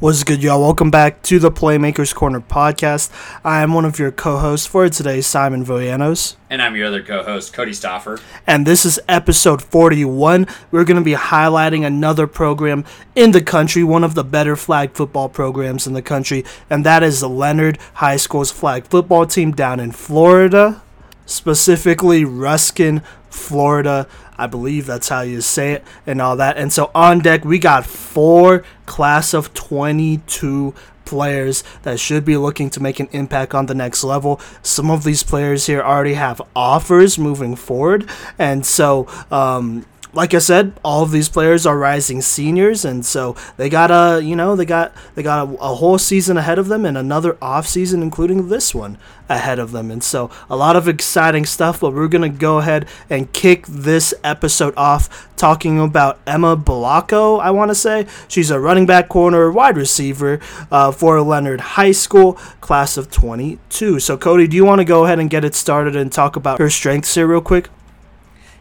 What's good, y'all? Welcome back to the Playmakers Corner podcast. I am one of your co-hosts for today, Simon Voyanos. And I'm your other co-host, Cody Stoffer. And this is episode 41. We're going to be highlighting another program in the country, one of the better flag football programs in the country, and that is the Lennard High School's flag football team down in Florida, specifically Ruskin, Florida. I believe that's how you say it and all that. And so on deck, we got four class of 22 players that should be looking to make an impact on the next level. Some of these players here already have offers moving forward. And so, um, like I said, all of these players are rising seniors, and so they got a you know they got they got a, a, whole season ahead of them and another off season, including this one ahead of them, and so a lot of exciting stuff. But we're gonna go ahead and kick this episode off talking about Emma Blanco. I want to say she's a running back, corner, wide receiver uh, for Lennard High School, class of 22. So Cody, do you want to go ahead and get it started and talk about her strengths here real quick?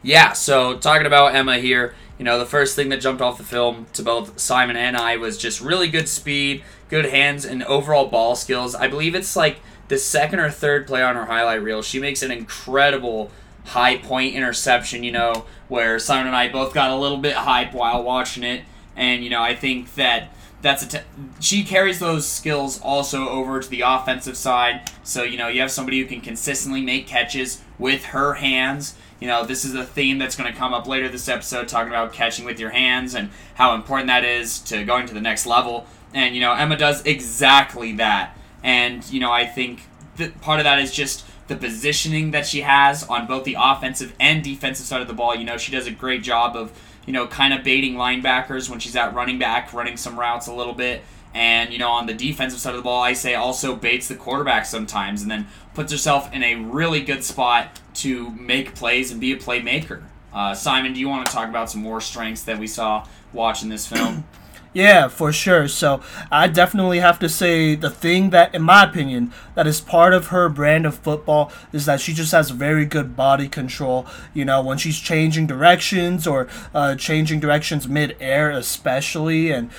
Yeah, so talking about Emma here, you know, the first thing that jumped off the film to both Simon and I was just really good speed, good hands, and overall ball skills. I believe it's like the second or third play on her highlight reel. She makes an incredible high point interception, you know, where Simon and I both got a little bit hype while watching it. And, you know, I think that that's a t- she carries those skills also over to the offensive side. So, you know, you have somebody who can consistently make catches with her hands you know, this is a theme that's going to come up later this episode, talking about catching with your hands and how important that is to going to the next level. And, you know, Emma does exactly that. And, you know, I think that part of that is just the positioning that she has on both the offensive and defensive side of the ball. You know, she does a great job of, you know, kind of baiting linebackers when she's at running back, running some routes a little bit. And, you know, on the defensive side of the ball, I say also baits the quarterback sometimes and then puts herself in a really good spot to make plays and be a playmaker. Uh, Simon, do you want to talk about some more strengths that we saw watching this film? Yeah, for sure. So I definitely have to say the thing that, in my opinion, that is part of her brand of football is that she just has very good body control. You know, when she's changing directions or uh, changing directions mid-air, especially, and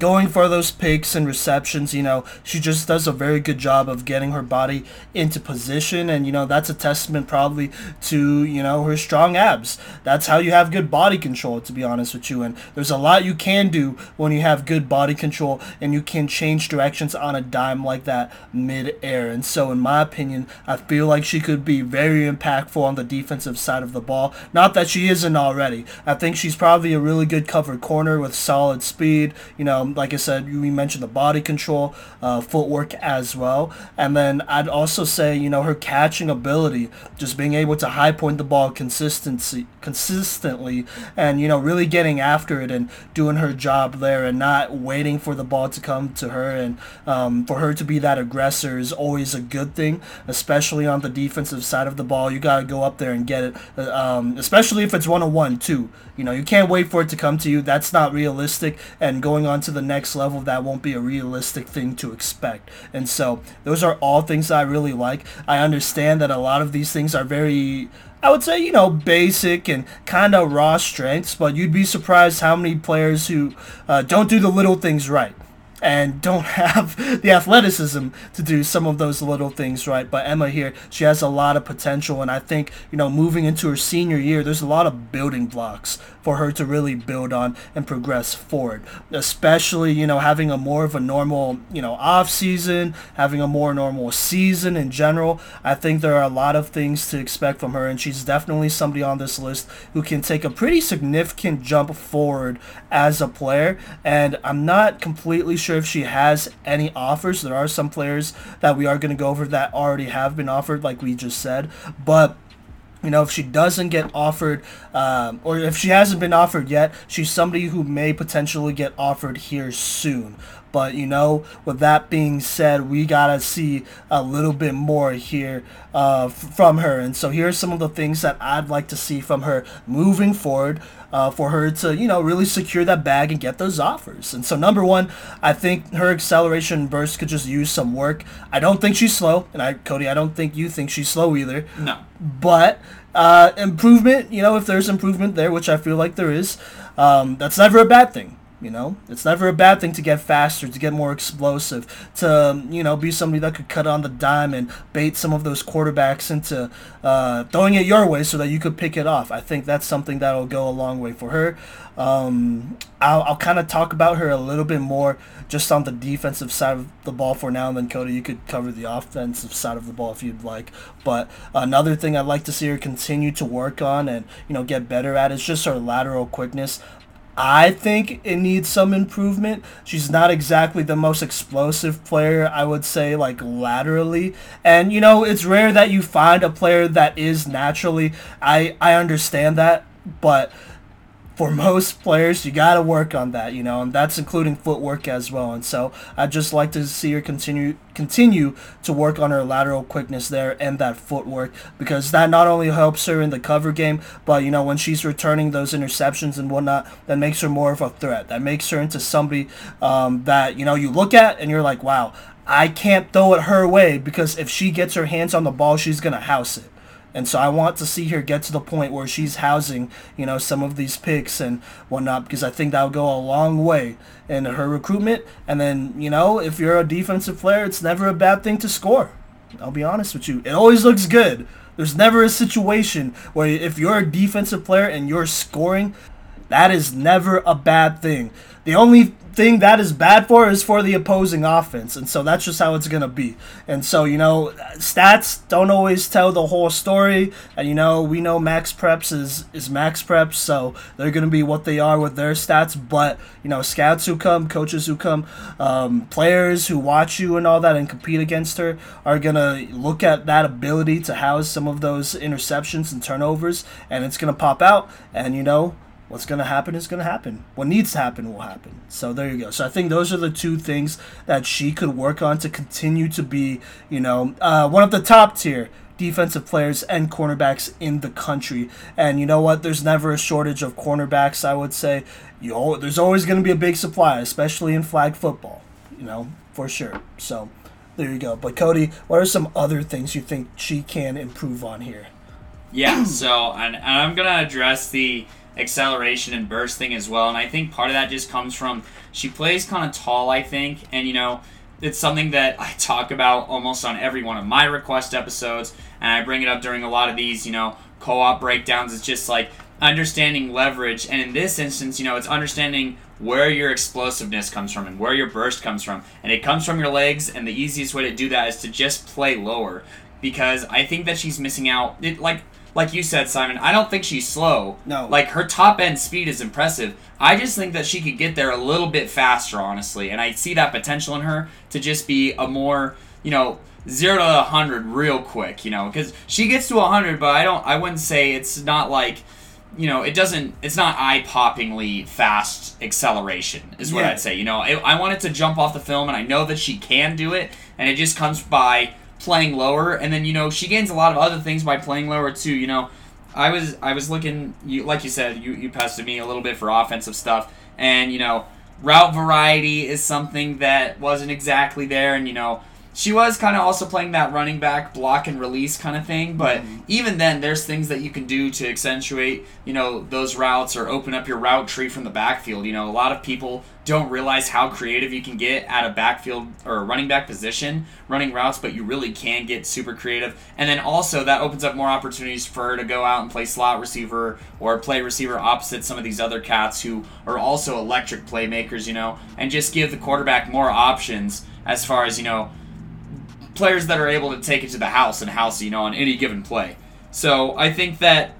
going for those picks and receptions. You know, she just does a very good job of getting her body into position, and you know that's a testament probably to you know her strong abs. That's how you have good body control, to be honest with you. And there's a lot you can do when you have good body control, and you can change directions on a dime like that mid-air. And so, in my opinion, I feel like she could be very impactful on the defensive side of the ball. Not that she isn't already. I think she's probably a really good cover corner with solid speed. You know like I said, we mentioned the body control, uh, footwork as well. And then I'd also say, you know, her catching ability, just being able to high point the ball consistency, consistently and, you know, really getting after it and doing her job there and not waiting for the ball to come to her. And um, for her to be that aggressor is always a good thing, especially on the defensive side of the ball. You got to go up there and get it, uh, um, especially if it's one-on-one too. You know, you can't wait for it to come to you. That's not realistic. And going on to the next level, that won't be a realistic thing to expect. And so those are all things I really like. I understand that a lot of these things are very I would say, you know, basic and kind of raw strengths, but you'd be surprised how many players who uh, don't do the little things right and don't have the athleticism to do some of those little things right. But Emma here, she has a lot of potential, and I think you know moving into her senior year, there's a lot of building blocks for her to really build on and progress forward. Especially you know having a more of a normal you know off season, having a more normal season in general. I think there are a lot of things to expect from her, and she's definitely somebody on this list who can take a pretty significant jump forward as a player. And I'm not completely sure sure if she has any offers. There are some players that we are going to go over that already have been offered, like we just said. But you know, if she doesn't get offered, um, or if she hasn't been offered yet, she's somebody who may potentially get offered here soon. But you know, with that being said, we gotta see a little bit more here uh, f- from her. And so here's some of the things that I'd like to see from her moving forward. Uh, for her to, you know, really secure that bag and get those offers. And so, number one, I think her acceleration burst could just use some work. I don't think she's slow, and I, Cody, I don't think you think she's slow either. No. But uh, improvement, you know, if there's improvement there, which I feel like there is, um, that's never a bad thing You know, it's never a bad thing to get faster, to get more explosive, to you know be somebody that could cut on the dime and bait some of those quarterbacks into uh, throwing it your way so that you could pick it off. I think that's something that'll go a long way for her. Um, I'll, I'll kind of talk about her a little bit more just on the defensive side of the ball for now, and then Cody, you could cover the offensive side of the ball if you'd like. But another thing I'd like to see her continue to work on and you know get better at is just her lateral quickness. I think it needs some improvement. She's not exactly the most explosive player, I would say, like laterally. And you know, it's rare that you find a player that is naturally. I I understand that, but for most players, you got to work on that, you know, and that's including footwork as well. And so I'd just like to see her continue continue to work on her lateral quickness there and that footwork because that not only helps her in the cover game, but you know when she's returning those interceptions and whatnot, that makes her more of a threat. That makes her into somebody um, that you know you look at and you're like, wow, I can't throw it her way because if she gets her hands on the ball, she's gonna house it. And so I want to see her get to the point where she's housing, you know, some of these picks and whatnot because I think that will go a long way in her recruitment. And then, you know, if you're a defensive player, it's never a bad thing to score. I'll be honest with you. It always looks good. There's never a situation where if you're a defensive player and you're scoring, that is never a bad thing. The only thing that is bad for is for the opposing offense. And so that's just how it's to be. And so, you know, stats don't always tell the whole story. And, you know, we know MaxPreps is, is MaxPreps. So they're to be what they are with their stats. But, you know, scouts who come, coaches who come, um, players who watch you and all that and compete against her are to look at that ability to house some of those interceptions and turnovers. And it's to pop out. And, you know, what's going to happen is going to happen. What needs to happen will happen. So there you go. So I think those are the two things that she could work on to continue to be, you know, uh, one of the top tier defensive players and cornerbacks in the country. And you know what? There's never a shortage of cornerbacks. I would say, you there's always going to be a big supply, especially in flag football. You know, for sure. So there you go. But Cody, what are some other things you think she can improve on here? Yeah. So and, and I'm gonna address the acceleration and burst thing as well. And I think part of that just comes from she plays kind of tall, I think, and you know, it's something that I talk about almost on every one of my request episodes, and I bring it up during a lot of these, you know, co-op breakdowns. It's just like understanding leverage, and in this instance, you know, it's understanding where your explosiveness comes from and where your burst comes from, and it comes from your legs. And the easiest way to do that is to just play lower, because I think that she's missing out. It like like you said, Simon, I don't think she's slow. No. Like her top end speed is impressive. I just think that she could get there a little bit faster, honestly, and I see that potential in her to just be a more, you know, zero to a hundred real quick. You know, because she gets to a hundred, but I don't. I wouldn't say it's not like. You know, it doesn't. It's not eye-poppingly fast acceleration, is what Yeah. I'd say. You know, I, I want it to jump off the film, and I know that she can do it, and it just comes by playing lower, and then you know she gains a lot of other things by playing lower too. You know, I was I was looking you like you said you you pestered me a little bit for offensive stuff, and you know route variety is something that wasn't exactly there, and you know she was kind of also playing that running back block and release kind of thing, but mm-hmm. even then there's things that you can do to accentuate you know those routes or open up your route tree from the backfield. You know a lot of people don't realize how creative you can get at a backfield or a running back position running routes, but you really can get super creative. And then also that opens up more opportunities for her to go out and play slot receiver or play receiver opposite some of these other cats who are also electric playmakers, you know, and just give the quarterback more options as far as, you know, players that are able to take it to the house and house, you know, on any given play. So I think that,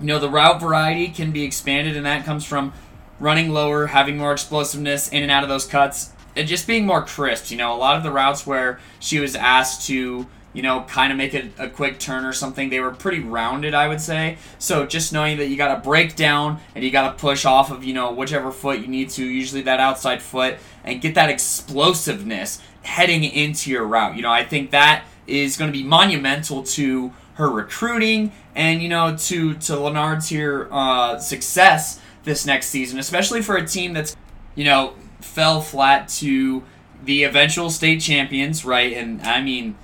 you know, the route variety can be expanded, and that comes from running lower, having more explosiveness in and out of those cuts, and just being more crisp. You know, a lot of the routes where she was asked to, you know, kind of make a, a quick turn or something, they were pretty rounded, I would say. So just knowing that you got to break down and you got to push off of, you know, whichever foot you need to, usually that outside foot, and get that explosiveness heading into your route. You know, I think that is going to be monumental to her recruiting and you know to to Lennard's here uh, success this next season, especially for a team that's you know fell flat to the eventual state champions, right? And I mean,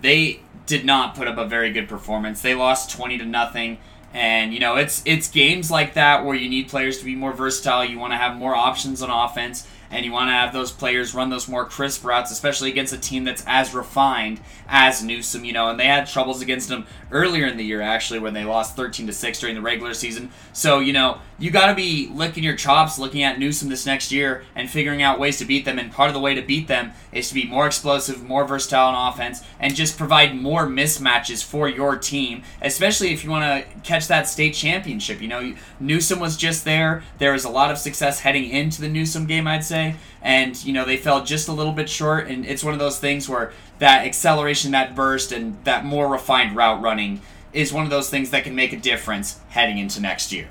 they did not put up a very good performance. They lost twenty to nothing, And you know, it's it's games like that where you need players to be more versatile. You want to have more options on offense, and you want to have those players run those more crisp routes, especially against a team that's as refined as Newsome. You know, and they had troubles against them earlier in the year actually when they lost 13 to six during the regular season. So you know, you got to be licking your chops, looking at Newsome this next year, and figuring out ways to beat them. And part of the way to beat them is to be more explosive, more versatile on offense, and just provide more mismatches for your team, especially if you want to catch that state championship. You know, Newsome was just there. There was a lot of success heading into the Newsome game, I'd say, and you know they fell just a little bit short. And it's one of those things where that acceleration, that burst, and that more refined route running is one of those things that can make a difference heading into next year.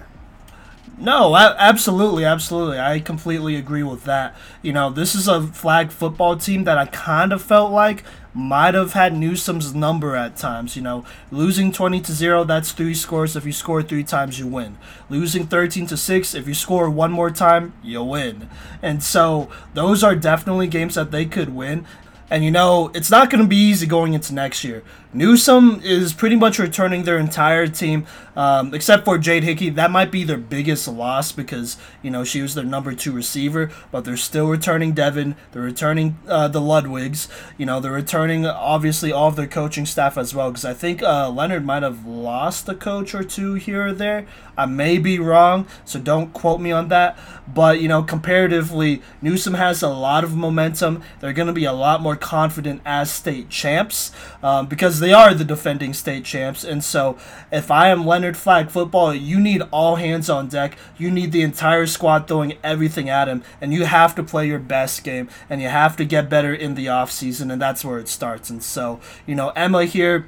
No, absolutely, absolutely. I completely agree with that. You know, this is a flag football team that I kind of felt like might have had Newsome's number at times. You know, losing 20 to 0, that's three scores. If you score three times, you win. Losing 13 to 6, if you score one more time, you win. And so those are definitely games that they could win. And you know, it's not going to be easy going into next year. Newsome is pretty much returning their entire team, um, except for Jade Hickey. That might be their biggest loss because you know she was their number two receiver, but they're still returning Devin. They're returning uh, the Ludwigs. You know they're returning obviously all of their coaching staff as well because I think uh, Lennard might have lost a coach or two here or there. I may be wrong, so don't quote me on that. But you know comparatively, Newsome has a lot of momentum. They're going to be a lot more confident as state champs um, because they are the defending state champs. And so, if I am Lennard Flag football, you need all hands on deck. You need the entire squad throwing everything at him, and you have to play your best game, and you have to get better in the off season, and that's where it starts. And so, you know, Emma here.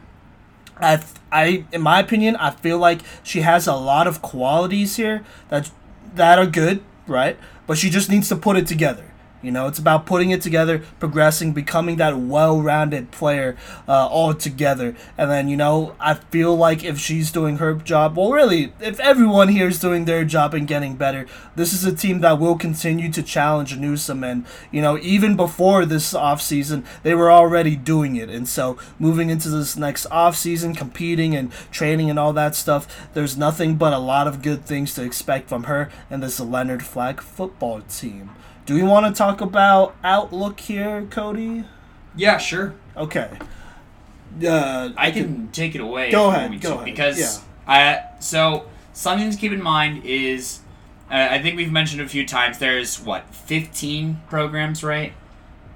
I, I, in my opinion, I feel like she has a lot of qualities here that that are good, right? But she just needs to put it together. You know, it's about putting it together, progressing, becoming that well-rounded player uh, all together. And then, you know, I feel like if she's doing her job, well, really, if everyone here is doing their job and getting better, this is a team that will continue to challenge Newsome. And, you know, even before this offseason, they were already doing it. And so, moving into this next offseason, competing and training and all that stuff, there's nothing but a lot of good things to expect from her and this Lennard Flag football team. Do we want to talk about outlook here, Cody? Yeah, sure. Okay. Uh, I can take it away. Go ahead. Go ahead. Because yeah. I so something to keep in mind is uh, I think we've mentioned a few times. There's what 15 programs, right?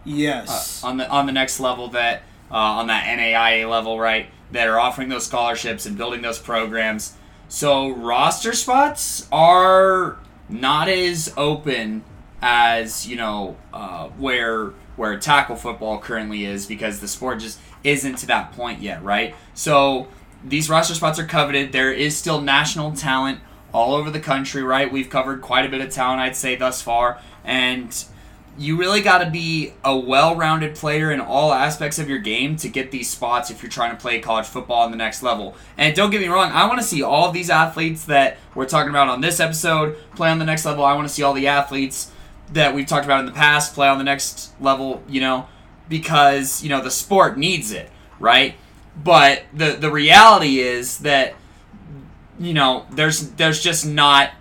Yes. Uh, on the on the next level that uh, on that NAIA level, right? That are offering those scholarships and building those programs. So roster spots are not as open as you know uh, where where tackle football currently is because the sport just isn't to that point yet, right? So these roster spots are coveted. There is still national talent all over the country, right? We've covered quite a bit of talent, I'd say, thus far, and you really got to be a well-rounded player in all aspects of your game to get these spots if you're trying to play college football on the next level. And don't get me wrong, I want to see all of these athletes that we're talking about on this episode play on the next level. I want to see all the athletes that we've talked about in the past play on the next level, you know, because, you know, the sport needs it, right? But the the reality is that you know, there's there's just not,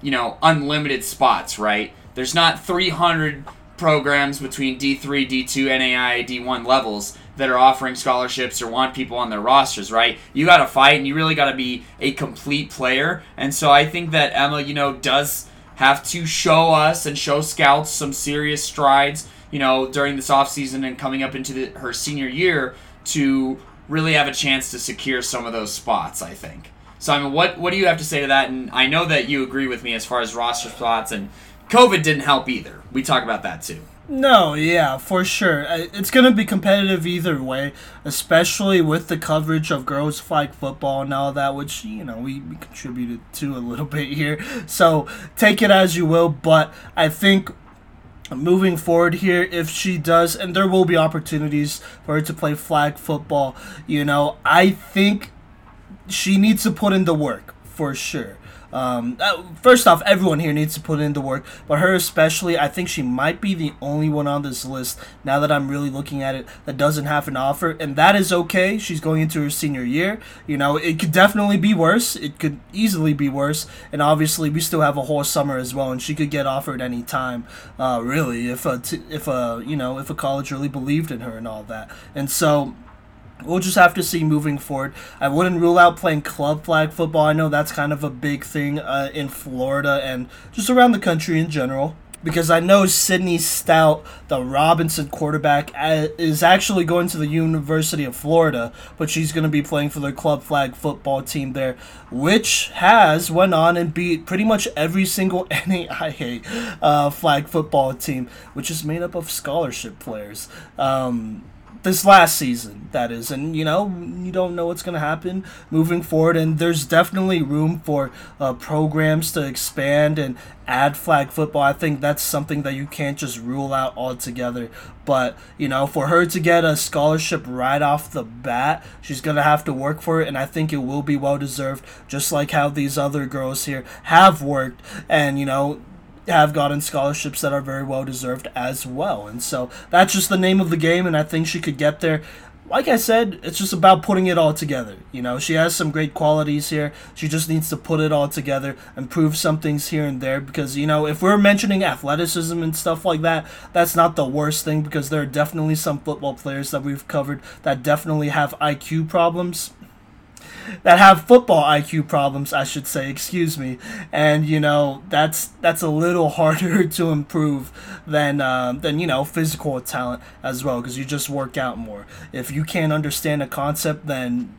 you know, unlimited spots, right? There's not 300 programs between D3, D2, NAIA, D1 levels that are offering scholarships or want people on their rosters, right? You got to fight and you really got to be a complete player. And so I think that Emma, you know, does have to show us and show scouts some serious strides, you know, during this offseason and coming up into the, her senior year to really have a chance to secure some of those spots, I think. so Simon, what, what do you have to say to that? And I know that you agree with me as far as roster spots, and COVID didn't help either. We talk about that too. No, yeah, for sure. It's going to be competitive either way, especially with the coverage of girls flag football and all that, which, you know, we, we contributed to a little bit here. So take it as you will, but I think moving forward here, if she does, and there will be opportunities for her to play flag football, you know, I think she needs to put in the work for sure. Um, uh, first off, everyone here needs to put in the work, but her especially. I think she might be the only one on this list now that I'm really looking at it that doesn't have an offer, and that is okay. She's going into her senior year. You know, it could definitely be worse. It could easily be worse, and obviously we still have a whole summer as well, and she could get offered any time. Uh, really, if a t- if a you know if a college really believed in her and all that, and so We'll just have to see moving forward. I wouldn't rule out playing club flag football. I know that's kind of a big thing uh, in Florida and just around the country in general. Because I know Sydney Stout, the Robinson quarterback, is actually going to the University of Florida, but she's going to be playing for their club flag football team there, which has went on and beat pretty much every single NAIA uh, flag football team, which is made up of scholarship players. Um, this last season that is. And you know you don't know what's going to happen moving forward. And there's definitely room for uh, programs to expand and add flag football. I think that's something that you can't just rule out altogether. But you know for her to get a scholarship right off the bat she's going to have to work for it. And i think it will be well deserved just like how these other girls here have worked. And you know have gotten scholarships that are very well deserved as well. And so that's just the name of the game, and I think she could get there. Like I said, it's just about putting it all together. You know, she has some great qualities here. She just needs to put it all together and prove some things here and there. Because, you know, if we're mentioning athleticism and stuff like that, that's not the worst thing because there are definitely some football players that we've covered that definitely have IQ problems that have football IQ problems, I should say, excuse me. And you know, that's that's a little harder to improve than uh, than you know physical talent as well because you just work out more. If you can't understand a concept, then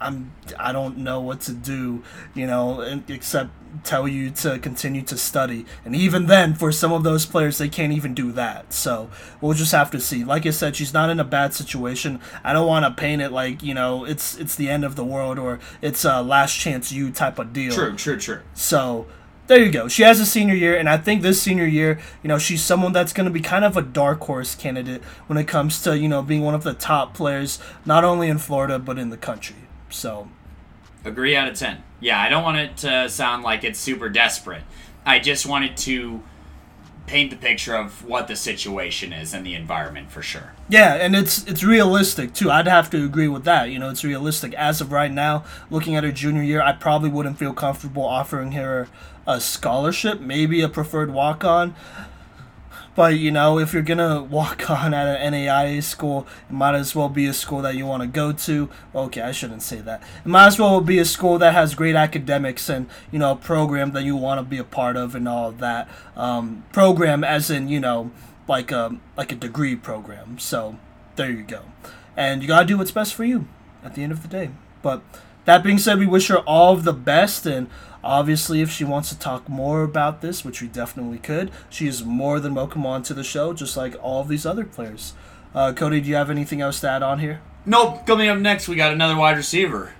I'm I don't know what to do, you know, except tell you to continue to study. And even then, for some of those players, they can't even do that. So we'll just have to see. Like I said, she's not in a bad situation. I don't want to paint it like you know it's it's the end of the world or it's a last chance you type of deal. True, true, true. So there you go. She has a senior year, and I think this senior year, you know, she's someone that's going to be kind of a dark horse candidate when it comes to, you know, being one of the top players, not only in Florida, but in the country. So Agree out of 10. Yeah, I don't want it to sound like it's super desperate. I just wanted to paint the picture of what the situation is and the environment for sure. Yeah, and it's it's realistic too. I'd have to agree with that. You know, it's realistic. As of right now, looking at her junior year, I probably wouldn't feel comfortable offering her a scholarship, maybe a preferred walk on. But you know, if you're gonna walk on at an NAIA school, it might as well be a school that you want to go to. Okay, I shouldn't say that. It might as well be a school that has great academics and you know, a program that you want to be a part of and all of that. Um, program, as in you know, like a like a degree program. So there you go. And you gotta do what's best for you at the end of the day. But that being said, we wish her all of the best and Obviously, if she wants to talk more about this, which we definitely could, she is more than welcome onto the show, just like all these other players. Uh, Cody, do you have anything else to add on here? Nope. Coming up next, we got another wide receiver.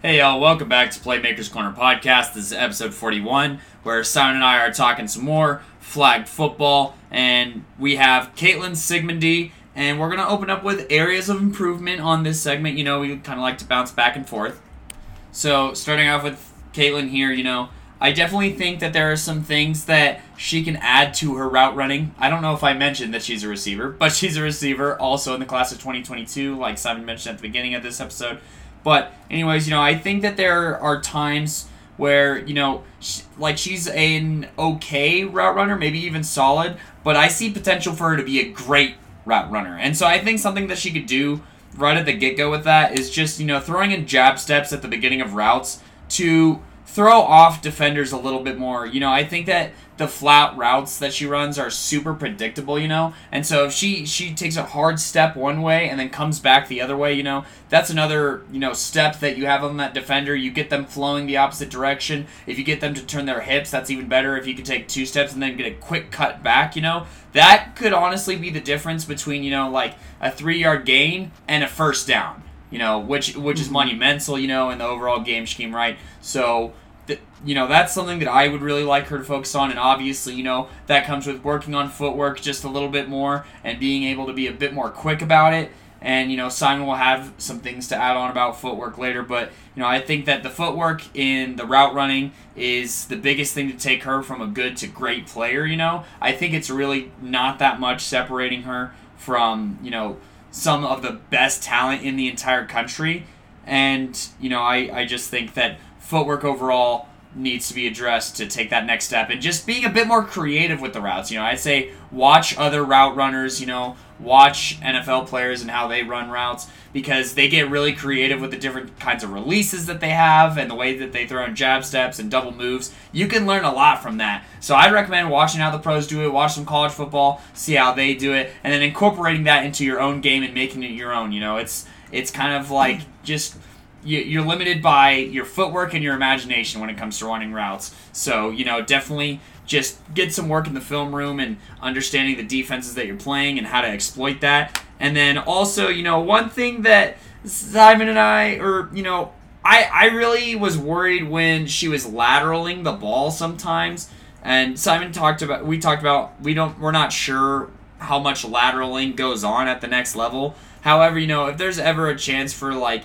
Hey y'all, welcome back to Playmakers Corner Podcast. This is episode 41, where Simon and I are talking some more flag football, and we have Caitlin Sigmundy, and we're gonna open up with areas of improvement on this segment. You know, we kind of like to bounce back and forth. So, starting off with Caitlin here, you know, I definitely think that there are some things that she can add to her route running. I don't know if I mentioned that she's a receiver, but she's a receiver also in the class of 2022, like Simon mentioned at the beginning of this episode. But, anyways, you know, I think that there are times where you know she, like she's an okay route runner maybe even solid but i see potential for her to be a great route runner. And so i think something that she could do right at the get-go with that is just you know throwing in jab steps at the beginning of routes to throw off defenders a little bit more. You know i think that the flat routes that she runs are super predictable, you know. And so if she she takes a hard step one way and then comes back the other way, you know, that's another you know step that you have on that defender. You get them flowing the opposite direction. If you get them to turn their hips, that's even better. If you can take two steps and then get a quick cut back, you know, that could honestly be the difference between you know like a three yard gain and a first down. You know, which which is mm-hmm. monumental, you know, in the overall game scheme, right? So you know, that's something that I would really like her to focus on. And obviously, you know, that comes with working on footwork just a little bit more and being able to be a bit more quick about it. And, you know, Simon will have some things to add on about footwork later. But, you know, I think that the footwork in the route running is the biggest thing to take her from a good to great player, you know. I think it's really not that much separating her from, you know, some of the best talent in the entire country. And, you know, I, I just think that footwork overall needs to be addressed to take that next step and just being a bit more creative with the routes. You know, I'd say watch other route runners, you know, watch NFL players and how they run routes because they get really creative with the different kinds of releases that they have and the way that they throw in jab steps and double moves. You can learn a lot from that. So I'd recommend watching how the pros do it, watch some college football, see how they do it, and then incorporating that into your own game and making it your own. You know, it's it's kind of like hmm. just you're limited by your footwork and your imagination when it comes to running routes. So, you know, definitely just get some work in the film room and understanding the defenses that you're playing and how to exploit that. And then also, you know, one thing that Simon and I, or, you know, I, I really was worried when she was lateraling the ball sometimes. And Simon talked about, we talked about, we don't, we're not sure how much lateraling goes on at the next level. However, you know, if there's ever a chance for like,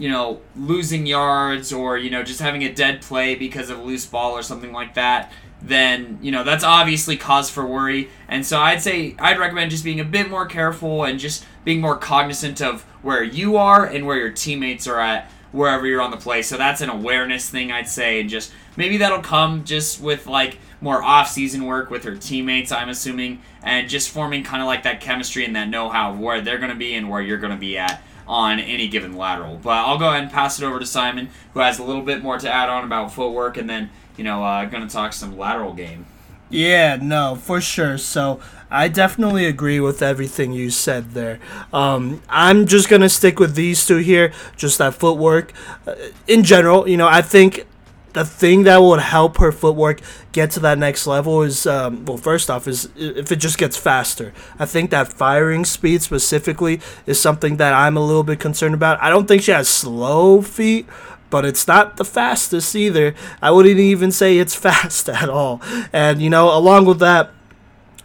you know, losing yards or, you know, just having a dead play because of a loose ball or something like that, then, you know, that's obviously cause for worry. And so I'd say I'd recommend just being a bit more careful and just being more cognizant of where you are and where your teammates are at wherever you're on the play. So that's an awareness thing I'd say and just maybe that'll come just with like more off-season work with her teammates, I'm assuming, and just forming kind of like that chemistry and that know-how of where they're going to be and where you're going to be at on any given lateral. But I'll go ahead and pass it over to Simon, who has a little bit more to add on about footwork, and then you know, uh, going to talk some lateral game. Yeah, no, for sure. So I definitely agree with everything you said there. Um, I'm just gonna stick with these two here, just that footwork. Uh, in general, you know, I think the thing that would help her footwork get to that next level is um, well first off is if it just gets faster. I think that firing speed specifically is something that i'm a little bit concerned about. I don't think she has slow feet but it's not the fastest either. I wouldn't even say it's fast at all. And you know along with that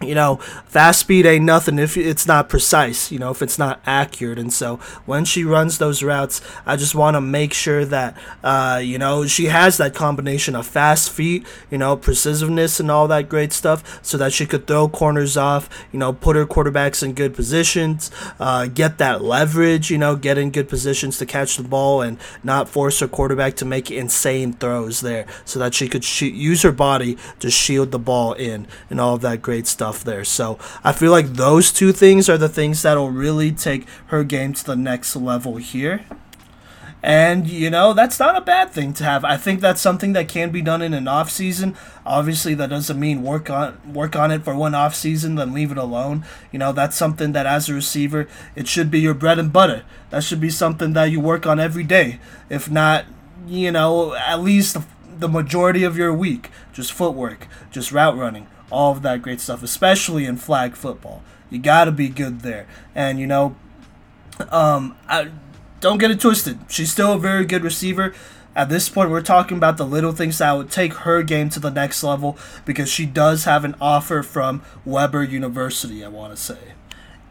you know, fast speed ain't nothing if it's not precise, you know, if it's not accurate. And so when she runs those routes, I just want to make sure that, uh, you know, she has that combination of fast feet, you know, precisiveness and all that great stuff so that she could throw corners off, you know, put her quarterbacks in good positions, uh, get that leverage, you know, get in good positions to catch the ball and not force her quarterback to make insane throws there so that she could sh- use her body to shield the ball in and all of that great stuff stuff there. So I feel like those two things are the things that'll really take her game to the next level here. And you know that's not a bad thing to have. I think that's something that can be done in an off season. Obviously, that doesn't mean work on work on it for one off season, then leave it alone. You know that's something that as a receiver, it should be your bread and butter. That should be something that you work on every day. If not, you know, at least the majority of your week, just footwork, just route running, all of that great stuff, especially in flag football. You got to be good there. And, you know, um, I, don't get it twisted. She's still a very good receiver. At this point, we're talking about the little things that would take her game to the next level because she does have an offer from Webber University, I want to say.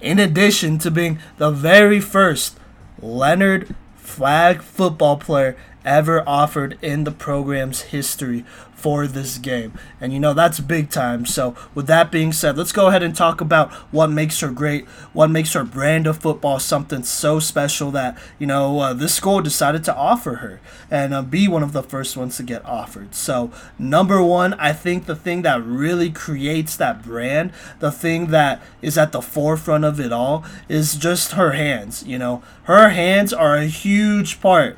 In addition to being the very first Lennard flag football player ever offered in the program's history for this game. And you know, that's big time. So, with that being said, let's go ahead and talk about what makes her great, what makes her brand of football something so special that, you know, uh, this school decided to offer her and uh, be one of the first ones to get offered. So, number one, I think the thing that really creates that brand, the thing that is at the forefront of it all, is just her hands. You know, her hands are a huge part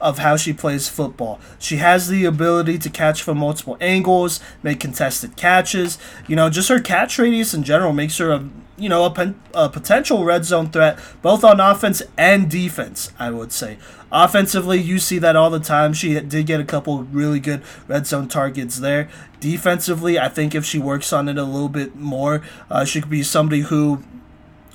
of how she plays football. She has the ability to catch from multiple angles, make contested catches. You know, just her catch radius in general makes her a you know a, pen, a potential red zone threat both on offense and defense. I would say offensively, you see that all the time. She did get a couple really good red zone targets there. Defensively, I think if she works on it a little bit more, uh, she could be somebody who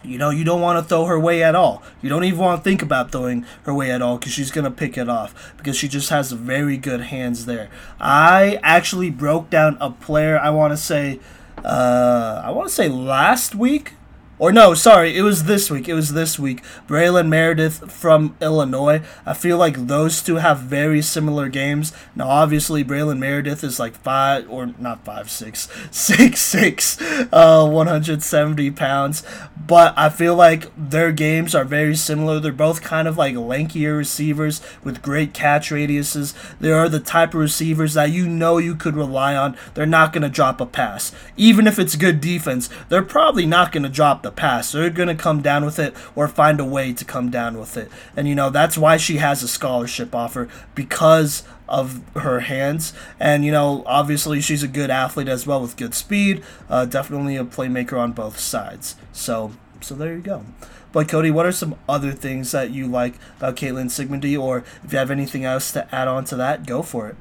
you know, you don't want to throw her way at all. You don't even want to think about throwing her way at all because she's going to pick it off because she just has very good hands there. I actually broke down a player, I want to say, uh, I want to say last week or no, sorry, it was this week. It was this week. Braylon Meredith from Illinois. I feel like those two have very similar games. Now, obviously, Braylon Meredith is like five or not five six, six six, uh, 170 pounds. But I feel like their games are very similar. They're both kind of like lankier receivers with great catch radiuses. They are the type of receivers that you know you could rely on. They're not going to drop a pass. Even if it's good defense, they're probably not going to drop the the pass. They're going to come down with it or find a way to come down with it. And, you know, that's why she has a scholarship offer because of her hands. And, you know, obviously she's a good athlete as well with good speed. Uh, definitely a playmaker on both sides. So, so there you go. But Cody, what are some other things that you like about Caitlin Sigmundy, or if you have anything else to add on to that, go for it.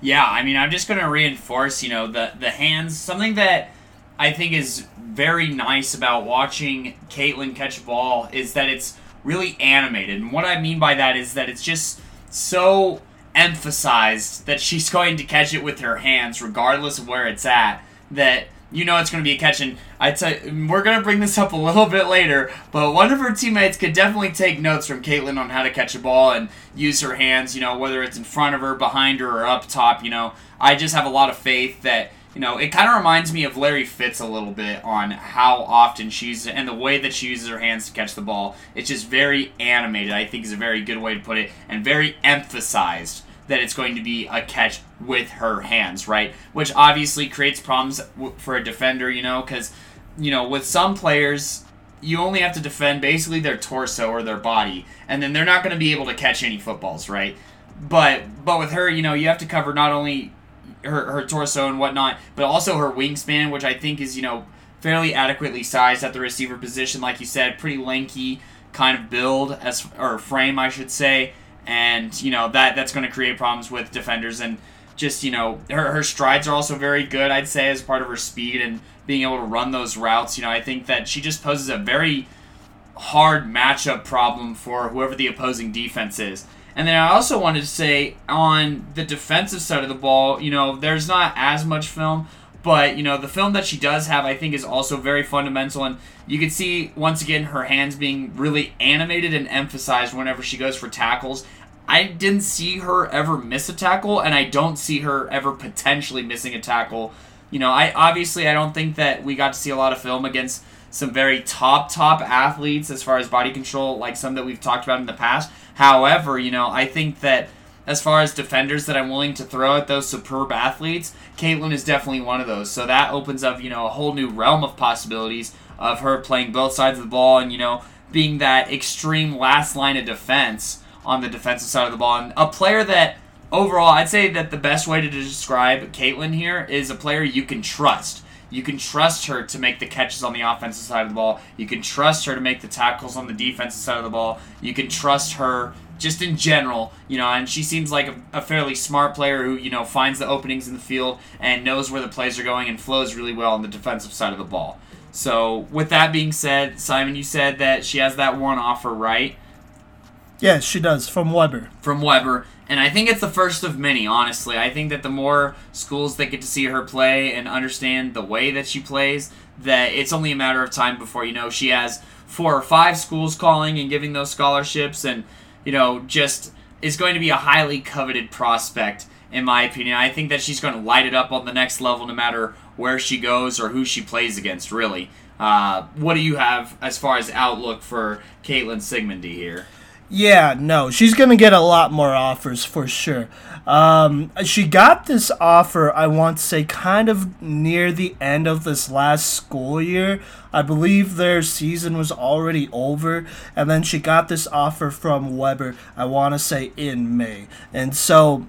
Yeah, I mean, I'm just going to reinforce, you know, the the hands. Something that I think is very nice about watching Caitlin catch a ball is that it's really animated. And what I mean by that is that it's just so emphasized that she's going to catch it with her hands, regardless of where it's at, that you know it's going to be a catch. And I tell we're going to bring this up a little bit later, but one of her teammates could definitely take notes from Caitlin on how to catch a ball and use her hands, you know, whether it's in front of her, behind her, or up top. You know, I just have a lot of faith that you know, it kind of reminds me of Larry Fitz a little bit on how often she she's and the way that she uses her hands to catch the ball. It's just very animated. I think is a very good way to put it, and very emphasized that it's going to be a catch with her hands, right? Which obviously creates problems for a defender, you know, because you know with some players you only have to defend basically their torso or their body, and then they're not going to be able to catch any footballs, right? But but with her, you know, you have to cover not only her, her torso and whatnot, but also her wingspan, which I think is, you know, fairly adequately sized at the receiver position. Like you said, pretty lanky kind of build, as or frame, I should say. And, you know, that that's going to create problems with defenders. And just, you know, her, her strides are also very good, I'd say, as part of her speed and being able to run those routes. You know, I think that she just poses a very hard matchup problem for whoever the opposing defense is. And then I also wanted to say on the defensive side of the ball, you know, there's not as much film, but you know, the film that she does have, I think, is also very fundamental. And you can see once again her hands being really animated and emphasized whenever she goes for tackles. I didn't see her ever miss a tackle, and I don't see her ever potentially missing a tackle. You know, I obviously I don't think that we got to see a lot of film against some very top top athletes as far as body control, like some that we've talked about in the past. However, you know, I think that as far as defenders that I'm willing to throw at those superb athletes, Caitlin is definitely one of those. So that opens up, you know, a whole new realm of possibilities of her playing both sides of the ball and, you know, being that extreme last line of defense on the defensive side of the ball. And a player that overall, I'd say that the best way to describe Caitlin here is a player you can trust. You can trust her to make the catches on the offensive side of the ball. You can trust her to make the tackles on the defensive side of the ball. You can trust her just in general, you know, and she seems like a, a, fairly smart player who, you know, finds the openings in the field and knows where the plays are going and flows really well on the defensive side of the ball. So, with that being said, Simon, you said that she has that one offer, right? Yes, she does, from Webber. From Webber. And I think it's the first of many, honestly. I think that the more schools that get to see her play and understand the way that she plays, that it's only a matter of time before, you know, she has four or five schools calling and giving those scholarships and, you know, just is going to be a highly coveted prospect, in my opinion. I think that she's going to light it up on the next level no matter where she goes or who she plays against, really. Uh, what do you have as far as outlook for Caitlin Sigmundy here? Yeah, no, she's gonna get a lot more offers for sure. Um, she got this offer, I want to say, kind of near the end of this last school year. I believe their season was already over, and then she got this offer from Webber, I want to say, in May. And so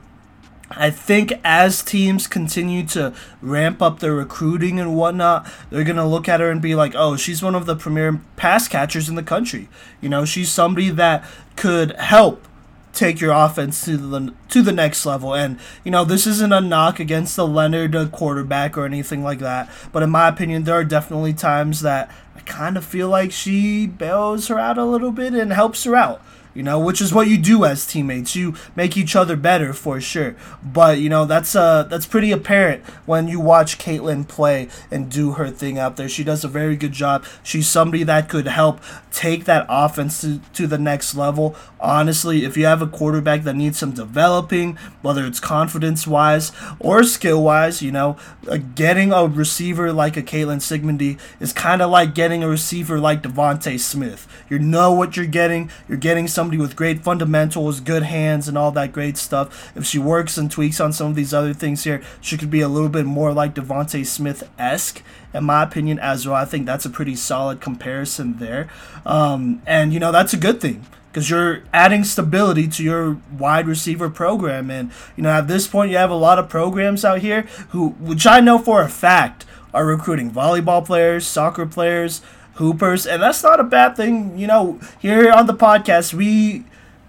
I think as teams continue to ramp up their recruiting and whatnot, they're going to look at her and be like, oh, she's one of the premier pass catchers in the country. You know, she's somebody that could help take your offense to the to the next level. And you know, this isn't a knock against the Lennard uh, quarterback or anything like that. But in my opinion, there are definitely times that I kind of feel like she bails her out a little bit and helps her out you know, which is what you do as teammates. You make each other better for sure. But you know, that's uh that's pretty apparent when you watch Caitlin play and do her thing out there. She does a very good job. She's somebody that could help take that offense to, to the next level. Honestly, if you have a quarterback that needs some developing, whether it's confidence wise or skill wise, you know, uh, getting a receiver like a Caitlin Sigmundy is kind of like getting a receiver like DeVonta Smith. You know what you're getting. You're getting somebody with great fundamentals, good hands, and all that great stuff. If she works and tweaks on some of these other things here, she could be a little bit more like DeVonta Smith esque, in my opinion, as well. I think that's a pretty solid comparison there. Um, and, you know, that's a good thing because you're adding stability to your wide receiver program. And, you know, at this point, you have a lot of programs out here who, which I know for a fact, are recruiting volleyball players, soccer players, hoopers, and that's not a bad thing. You know, here on the podcast, we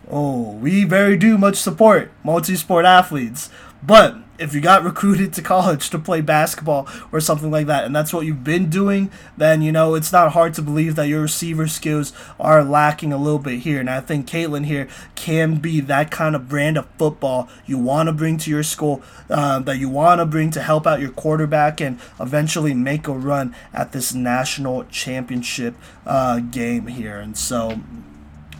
oh we very do much support multi-sport athletes, but if you got recruited to college to play basketball or something like that, and that's what you've been doing, then you know it's not hard to believe that your receiver skills are lacking a little bit here. And I think Caitlin here can be that kind of brand of football you want to bring to your school, uh, that you want to bring to help out your quarterback and eventually make a run at this national championship uh, game here. And so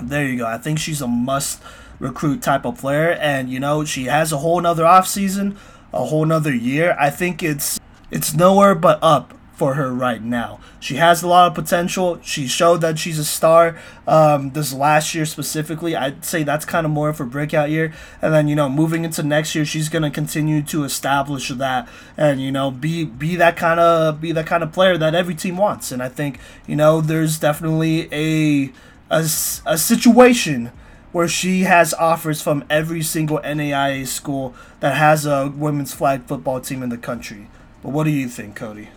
there you go. I think she's a must recruit type of player. And you know, she has a whole nother off season, a whole nother year. I think it's it's nowhere but up for her right now. She has a lot of potential. She showed that she's a star um, this last year specifically. I'd say that's kind of more of her breakout year. And then, you know, moving into next year, she's to continue to establish that and, you know, be be that kind of be that kind of player that every team wants. And I think, you know, there's definitely a a, a situation where she has offers from every single NAIA school that has a women's flag football team in the country. But what do you think, Cody?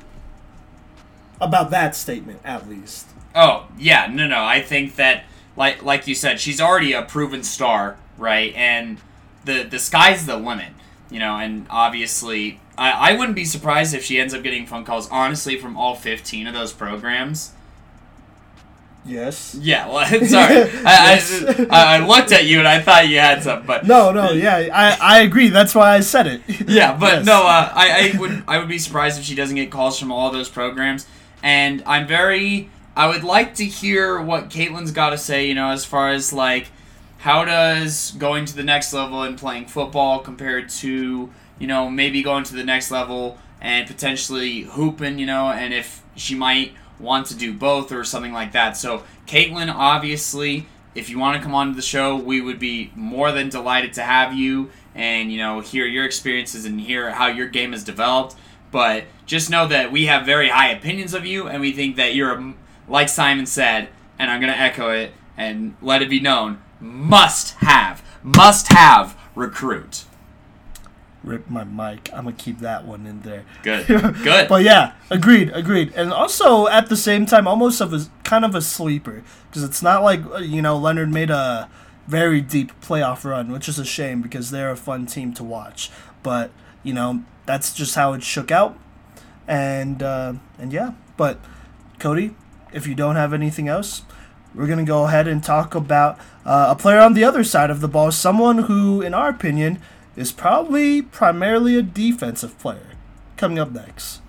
About that statement, at least. Oh yeah, no, no. I think that, like, like you said, she's already a proven star, right? And the the sky's the limit, you know. And obviously, I, I wouldn't be surprised if she ends up getting phone calls, honestly, from all fifteen of those programs Yes. Yeah. Well, sorry. yes. I, I, I, looked at you and I thought you had some, but no, no. Yeah, I, I agree. That's why I said it. yeah, but yes. no. Uh, I, I would I would be surprised if she doesn't get calls from all those programs. And I'm very. I would like to hear what Caitlin's got to say. You know, as far as like how does going to the next level and playing football compared to you know maybe going to the next level and potentially hooping. You know, and if she might want to do both or something like that. So, Caitlin, obviously, if you want to come on to the show, we would be more than delighted to have you and, you know, hear your experiences and hear how your game has developed. But just know that we have very high opinions of you and we think that you're, a, like Simon said, and I'm going to echo it and let it be known, must have, must have recruit rip my mic. I'm gonna keep that one in there. Good, good. but yeah, agreed, agreed. And also at the same time, almost of a kind of a sleeper because it's not like uh, you know Lennard made a very deep playoff run, which is a shame because they're a fun team to watch. But you know that's just how it shook out, and uh, and yeah. But Cody, if you don't have anything else, we're gonna go ahead and talk about uh, a player on the other side of the ball, someone who, in our opinion is probably primarily a defensive player. Coming up next.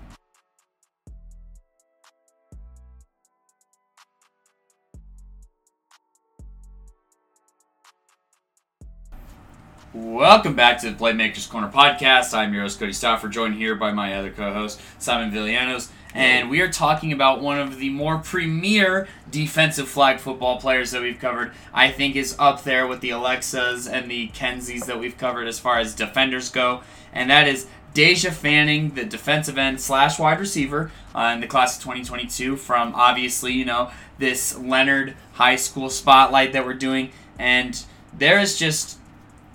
Welcome back to the Playmakers Corner podcast. I'm your host, Cody Stauffer, joined here by my other co host, Simon Villanos and we are talking about one of the more premier defensive flag football players that we've covered. I think is up there with the Alexas and the Kenzies that we've covered as far as defenders go, and that is Deja Fanning, the defensive end slash wide receiver uh, in the class of 2022 from obviously, you know, this Lennard High School spotlight that we're doing. And there is just,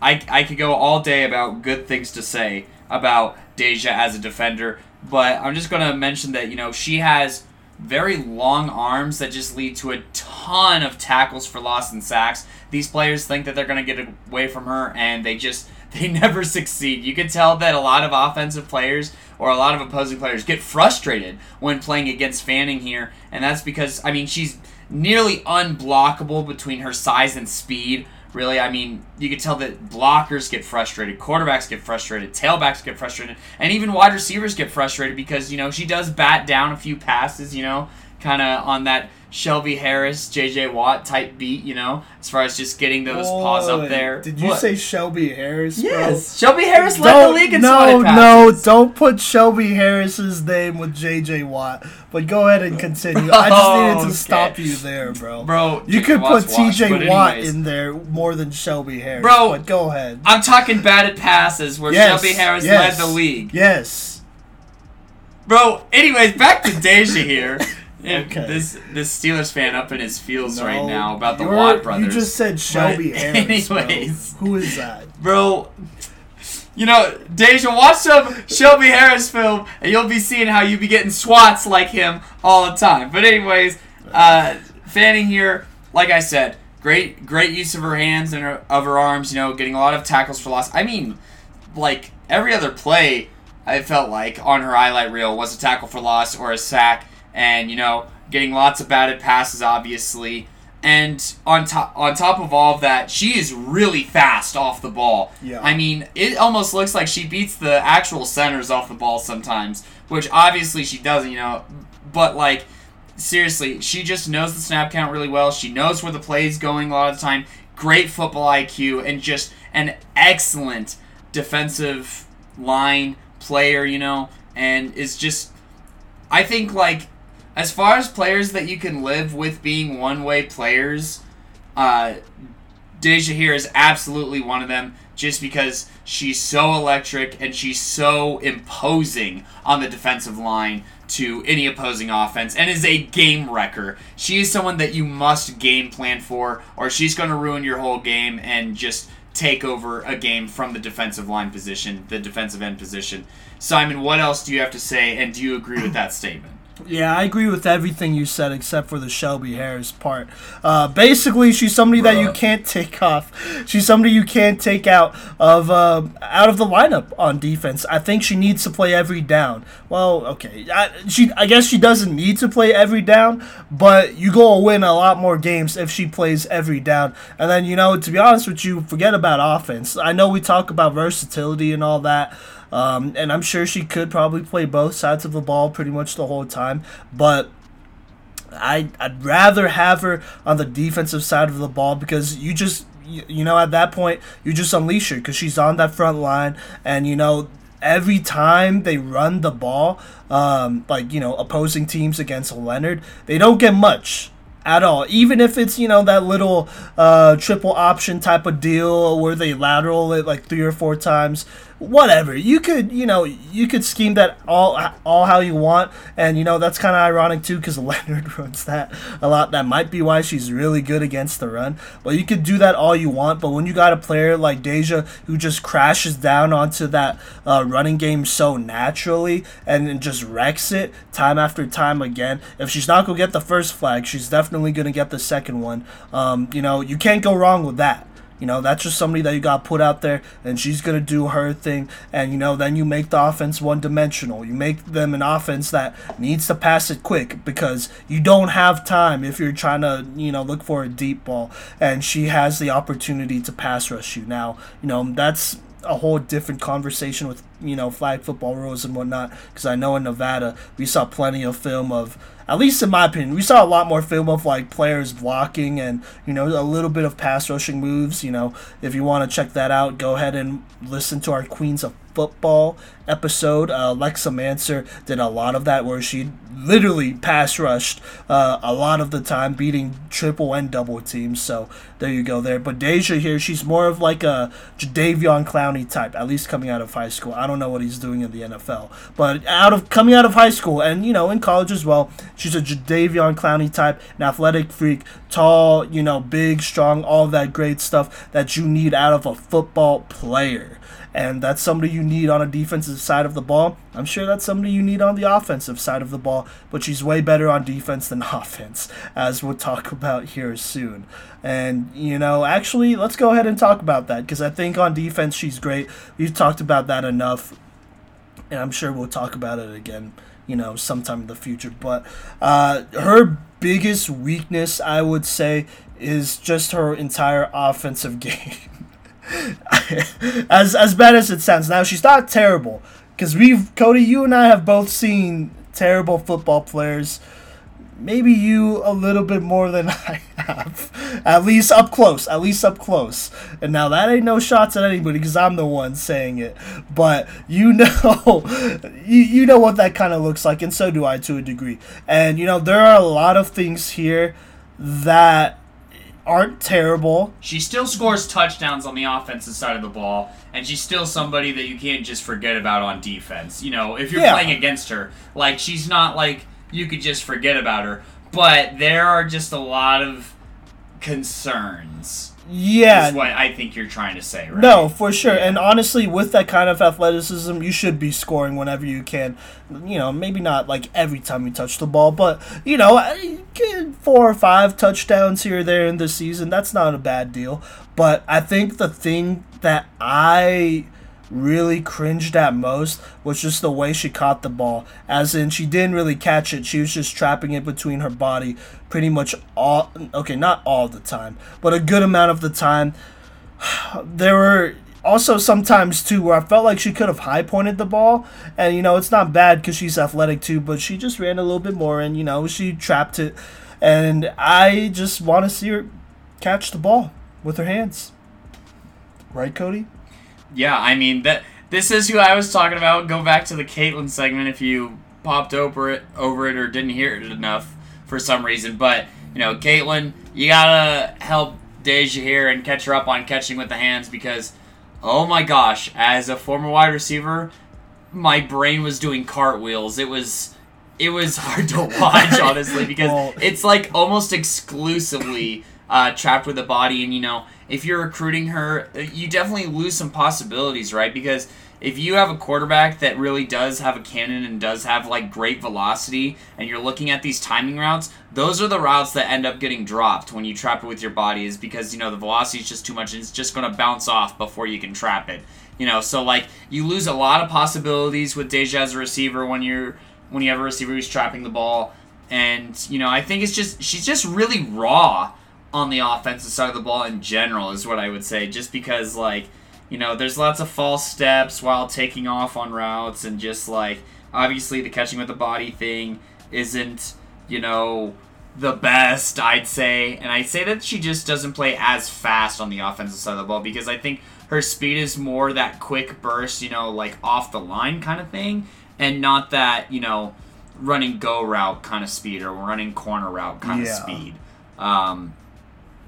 I, I could go all day about good things to say about Deja as a defender. But I'm just to mention that, you know, she has very long arms that just lead to a ton ton of tackles for loss and sacks. These players think that they're going to get away from her, and they just they never succeed. You can tell that a lot of offensive players or a lot of opposing players get frustrated when playing against Fanning here, and that's because I mean she's nearly unblockable between her size and speed. Really, I mean, you can tell that blockers get frustrated, quarterbacks get frustrated, tailbacks get frustrated, and even wide receivers get frustrated because you know she does bat down a few passes, you know, kind of on that Shelby Harris, J.J. Watt type beat, you know, as far as just getting those paws up there. Did you What? say Shelby Harris? bro? Yes, Shelby Harris led the league in no, no, don't put Shelby Harris's name with J.J. Watt. But go ahead and continue. I just needed Okay. to stop you there, bro. Bro, you could put T.J. Watt in there more than Shelby Harris. Bro, but go ahead. I'm talking batted passes where Yes, Shelby Harris yes, led the league. Yes. Bro, anyways, back to Deja here. And Okay. This this Steelers fan up in his feels right now about the Watt brothers. You just said Shelby But Harris. bro. anyways. Who is that? Bro, you know, Deja, watch some Shelby Harris film, and you'll be seeing how you be getting swats like him all the time. But anyways, uh, Fanning here, like I said, great great use of her hands and her, of her arms. You know, getting a lot of tackles for loss. I mean, like every other play, I felt like on her highlight reel was a tackle for loss or a sack, and you know, getting lots of batted passes, obviously. And on top on top of all of that, she is really fast off the ball. Yeah. I mean, it almost looks like she beats the actual centers off the ball sometimes, which obviously she doesn't, you know. But like seriously, she just knows the snap count really well. She knows where the play is going a lot of the time. Great football IQ and just an excellent defensive line player, you know, and is just I think like as far as players that you can live with being one-way players, uh Deja here is absolutely one of them just because she's so electric and she's so imposing on the defensive line to any opposing offense and is a game wrecker. She is someone that you must game plan for or she's going to ruin your whole game and just take over a game from the defensive line position, the defensive end position. Simon, what else do you have to say and do you agree with that statement? Yeah, I agree with everything you said except for the Shelby Harris part. Uh, basically, she's somebody that you can't take off. She's somebody you can't take out of uh, out of the lineup on defense. I think she needs to play every down. Well, okay, I, she I guess she doesn't need to play every down, but you go win a lot more games if she plays every down. And then you know, to be honest with you, forget about offense. I know we talk about versatility and all that. Um, and I'm sure she could probably play both sides of the ball pretty much the whole time. But I, I'd rather have her on the defensive side of the ball because you just, you, you know, at that point, you just unleash her because she's on that front line. And, you know, every time they run the ball, um, like, you know, opposing teams against Lennard, they don't get much at all. Even if it's you know that little uh, triple option type of deal where they lateral it like three or four times, whatever. You could you know you could scheme that all all how you want, and you know that's kind of ironic too because Lennard runs that a lot. That might be why she's really good against the run. But you could do that all you want. But when you got a player like Deja who just crashes down onto that uh, running game so naturally and, just wrecks it time after time again, if she's not gonna get the first flag, she's definitely gonna get the second one. Um, you know, you can't go wrong with that. You know, that's just somebody that you got put out there, and she's going to do her thing. And, you know, then you make the offense one dimensional. You make them an offense that needs to pass it quick because you don't have time if you're trying to, you know, look for a deep ball. And she has the opportunity to pass rush you. Now, you know, that's a whole different conversation with you know flag football rules and whatnot because I know in Nevada we saw plenty of film of at least in my opinion we saw a lot more film of like players blocking and you know a little bit of pass rushing moves you know. If you want to check that out go ahead and listen to our Queens of Football episode uh, Alexa Manser did a lot of that where she literally pass rushed uh, a lot of the time beating triple and double teams so there you go there. But Deja here she's more of like a Jadeveon Clowney type at least coming out of high school. I don't know what he's doing in the NFL but out of coming out of high school and you know in college as well she's a Jadeveon Clowney type an athletic freak tall you know big strong all that great stuff that you need out of a football player. And that's somebody you need on a defensive side of the ball. I'm sure that's somebody you need on the offensive side of the ball, but she's way better on defense than offense, as we'll talk about here soon. And, you know, actually, let's go ahead and talk about that because I think on defense she's great. We've talked about that enough, and I'm sure we'll talk about it again, you know, sometime in the future. But uh, her biggest weakness, I would say, is just her entire offensive game. as as bad as it sounds, now she's not terrible because we've Cody, you and I have both seen terrible football players. Maybe you a little bit more than I have, at least up close. At least up close. And now that ain't no shots at anybody because I'm the one saying it. But you know, you, you know what that kind of looks like, and so do I to a degree. And you know there are a lot of things here that aren't terrible. She still scores touchdowns on the offensive side of the ball, and she's still somebody that you can't just forget about on defense. You know, if you're Yeah. playing against her, like she's not like you could just forget about her. But there are just a lot of concerns. Yeah, is what I think you're trying to say, right? No, for sure. And honestly, with that kind of athleticism, you should be scoring whenever you can. You know, maybe not like every time you touch the ball, but you know, four or five touchdowns here or there in the season. That's not a bad deal. But I think the thing that I really cringed at most was just the way she caught the ball. As in, she didn't really catch it. She was just trapping it between her body pretty much all. Okay, not all the time, but a good amount of the time. There were also sometimes too where I felt like she could have high pointed the ball, and you know it's not bad because she's athletic too, but she just ran a little bit more, and you know she trapped it, and I just want to see her catch the ball with her hands. Right, Cody? Yeah, I mean that. This is who I was talking about. Go back to the Caitlyn segment if you popped over it, over it, or didn't hear it enough for some reason. But you know, Caitlyn, you gotta help Deja here and catch her up on catching with the hands because, oh my gosh, as a former wide receiver, my brain was doing cartwheels. It was. It was hard to watch, honestly, because Well- it's like almost exclusively uh, trapped with the body. And you know, if you're recruiting her, uh, you definitely lose some possibilities, right? Because if you have a quarterback that really does have a cannon and does have like great velocity, and you're looking at these timing routes, those are the routes that end up getting dropped when you trap it with your body, is because you know the velocity is just too much and it's just going to bounce off before you can trap it. You know, so like you lose a lot of possibilities with Deja as a receiver when you're when you have a receiver who's trapping the ball. And, you know, I think it's just she's just really raw on the offensive side of the ball in general is what I would say. Just because like, you know, there's lots of false steps while taking off on routes and just like obviously the catching with the body thing isn't, you know, the best, I'd say. And I'd say that she just doesn't play as fast on the offensive side of the ball because I think her speed is more that quick burst, you know, like off the line kind of thing, and not that, you know, running go route kind of speed or running corner route kind Yeah. of speed. Um,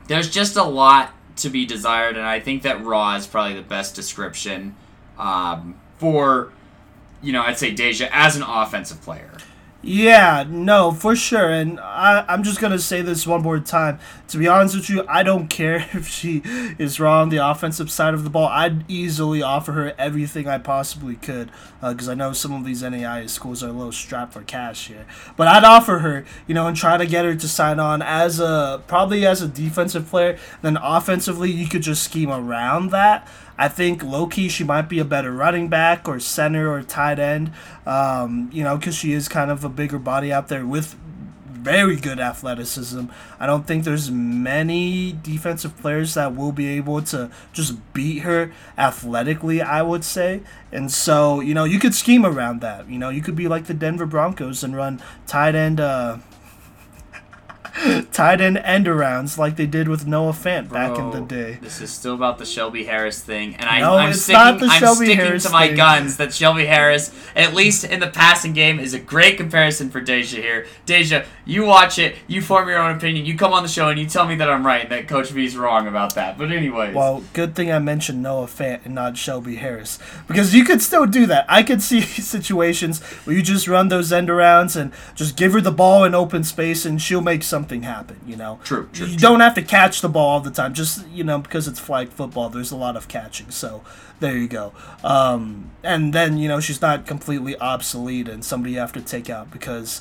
there's just a lot to be desired, and I think that raw is probably the best description um, for, you know, I'd say Deja as an offensive player. Yeah, no, for sure. And I, I'm just going to say this one more time. To be honest with you, I don't care if she is raw on the offensive side of the ball. I'd easily offer her everything I possibly could because I know some of these NAI schools are a little strapped for cash here. But I'd offer her, you know, and try to get her to sign on as a probably as a defensive player. Then offensively, you could just scheme around that. I think low key she might be a better running back or center or tight end, um, you know, because she is kind of a bigger body out there with very good athleticism. I don't think there's many defensive players that will be able to just beat her athletically, I would say. And so, you know, you could scheme around that. You know, you could be like the Denver Broncos and run tight end uh tight end end arounds like they did with Noah Fant back in the day. This is still about the Shelby Harris thing, and I, No, I'm it's sticking, not the I'm Shelby sticking Harris to my thing. guns that Shelby Harris, at least in the passing game, is a great comparison for Deja here. Deja, you watch it, you form your own opinion, you come on the show and you tell me that I'm right and that Coach V's wrong about that. But anyways, Well, good thing I mentioned Noah Fant and not Shelby Harris. Because you could still do that. I could see situations where you just run those end arounds and just give her the ball in open space and she'll make something something happen. You know, True, true, You true. don't have to catch the ball all the time. Just you know, because it's flag football, there's a lot of catching. So there you go. Um, and then you know she's not completely obsolete and somebody you have to take out because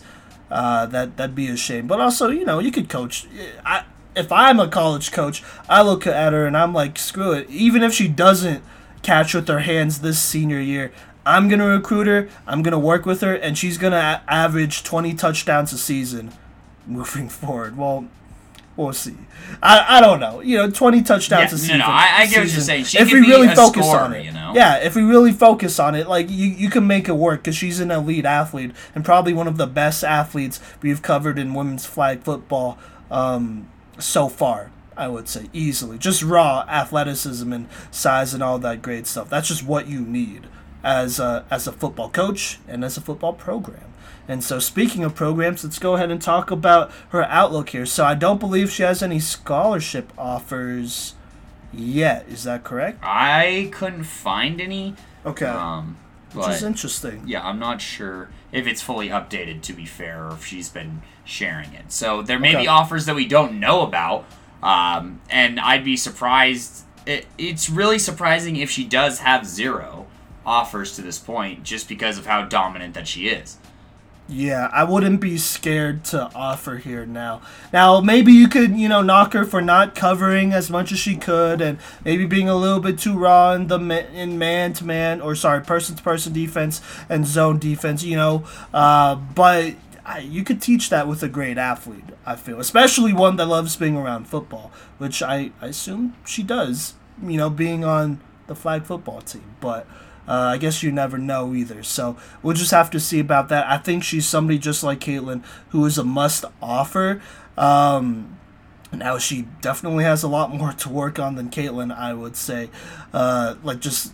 uh, that that'd be a shame. But also, you know, you could coach. I if I'm a college coach, I look at her and I'm like, screw it. Even if she doesn't catch with her hands this senior year, I'm gonna recruit her. I'm gonna work with her, and she's gonna a- average 20 touchdowns a season moving forward. Well. We'll see. I, I don't know. You know, 20 touchdowns Yeah, a season. no, I- I get what you're saying. She if we really focus scorer, on it, you know? yeah, if we really focus on it, like you, you can make it work because she's an elite athlete and probably one of the best athletes we've covered in women's flag football um, so far. I would say easily, just raw athleticism and size and all that great stuff. That's just what you need as a, as a football coach and as a football program. And so, speaking of programs, let's go ahead and talk about her outlook here. So, I don't believe she has any scholarship offers yet. Is that correct? I couldn't find any. Okay. Um, Which is interesting. yeah, I'm not sure if it's fully updated. To be fair, or if she's been sharing it. So there may Okay. be offers that we don't know about, um, and I'd be surprised. It, it's really surprising if she does have zero offers to this point, just because of how dominant that she is. Yeah, I wouldn't be scared to offer here now. Now, maybe you could, you know, knock her for not covering as much as she could, and maybe being a little bit too raw in the ma- in man to man, or sorry, person to person defense and zone defense. You know, uh, but I, you could teach that with a great athlete. I feel, especially one that loves being around football, which I, I assume she does. You know, being on the flag football team, but. Uh, I guess you never know either. So we'll just have to see about that. I think she's somebody just like Caitlin who is a must offer. Um, now she definitely has a lot more to work on than Caitlin, I would say. Uh, like just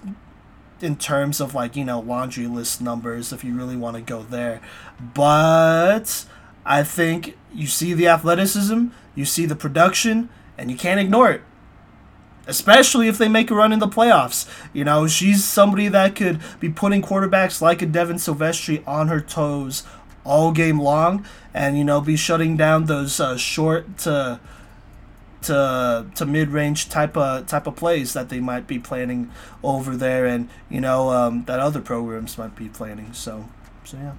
in terms of like you know laundry list numbers, if you really want to go there. But I think you see the athleticism, you see the production, and you can't ignore it especially if they make a run in the playoffs. You know, she's somebody that could be putting quarterbacks like a Devin Silvestri on her toes all game long, and you know, be shutting down those uh, short to to to mid range type of type of plays that they might be planning over there, and you know um, that other programs might be planning. So, so yeah.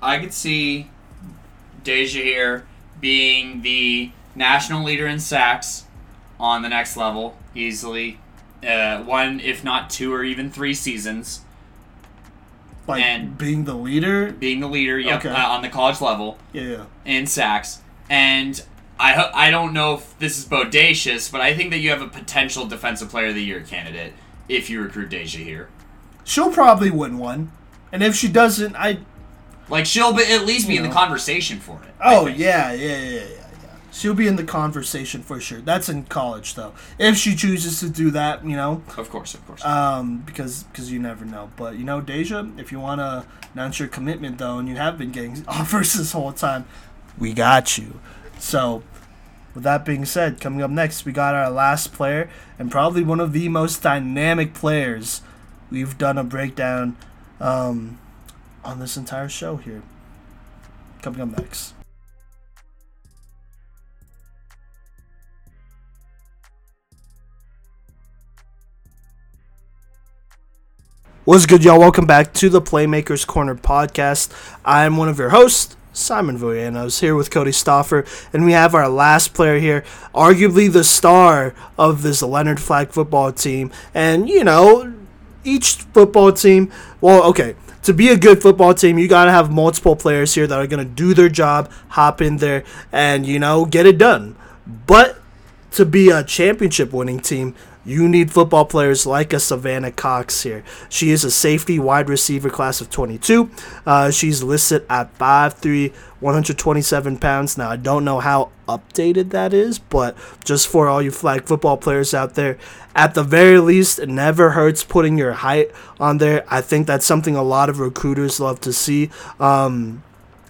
I could see Deja here being the national leader in sacks on the next level easily. Uh, one, if not two, or even three seasons. Like And- being the leader, Being the leader, yep, Okay. uh, on the college level yeah, yeah. in sacks. And I ho- I don't know if this is bodacious, but I think that you have a potential defensive player of the year candidate if you recruit Deja here. she'll probably win one, and if she doesn't, I Like she'll be, at least be You in the conversation for it. Oh yeah, yeah, yeah, yeah, yeah. She'll be in the conversation for sure. That's in college though. If she chooses to do that, you know, Of course, of course. um, because because you never know. But you know, Deja, if you want to announce your commitment though, and you have been getting offers this whole time, we got you. So, with that being said, coming up next, we got our last player and probably one of the most dynamic players we've done a breakdown um, on this entire show here. Coming up next. What's good, y'all? Welcome back to the Playmakers Corner podcast. I'm one of your hosts, Simon Villanos, here with Cody Stoffer, and we have our last player here, arguably the star of this Lennard Flag football team. And, you know, each football team, well, okay, to be a good football team, you got to have multiple players here that are going to do their job, hop in there, and, you know, get it done. But to be a championship winning team, you need football players like a Savannah Cox here. She is a safety wide receiver class of 22. Uh, she's listed at 5'3, 127 pounds. Now, I don't know how updated that is, but just for all you flag football players out there, at the very least, it never hurts putting your height on there. I think that's something a lot of recruiters love to see. Um,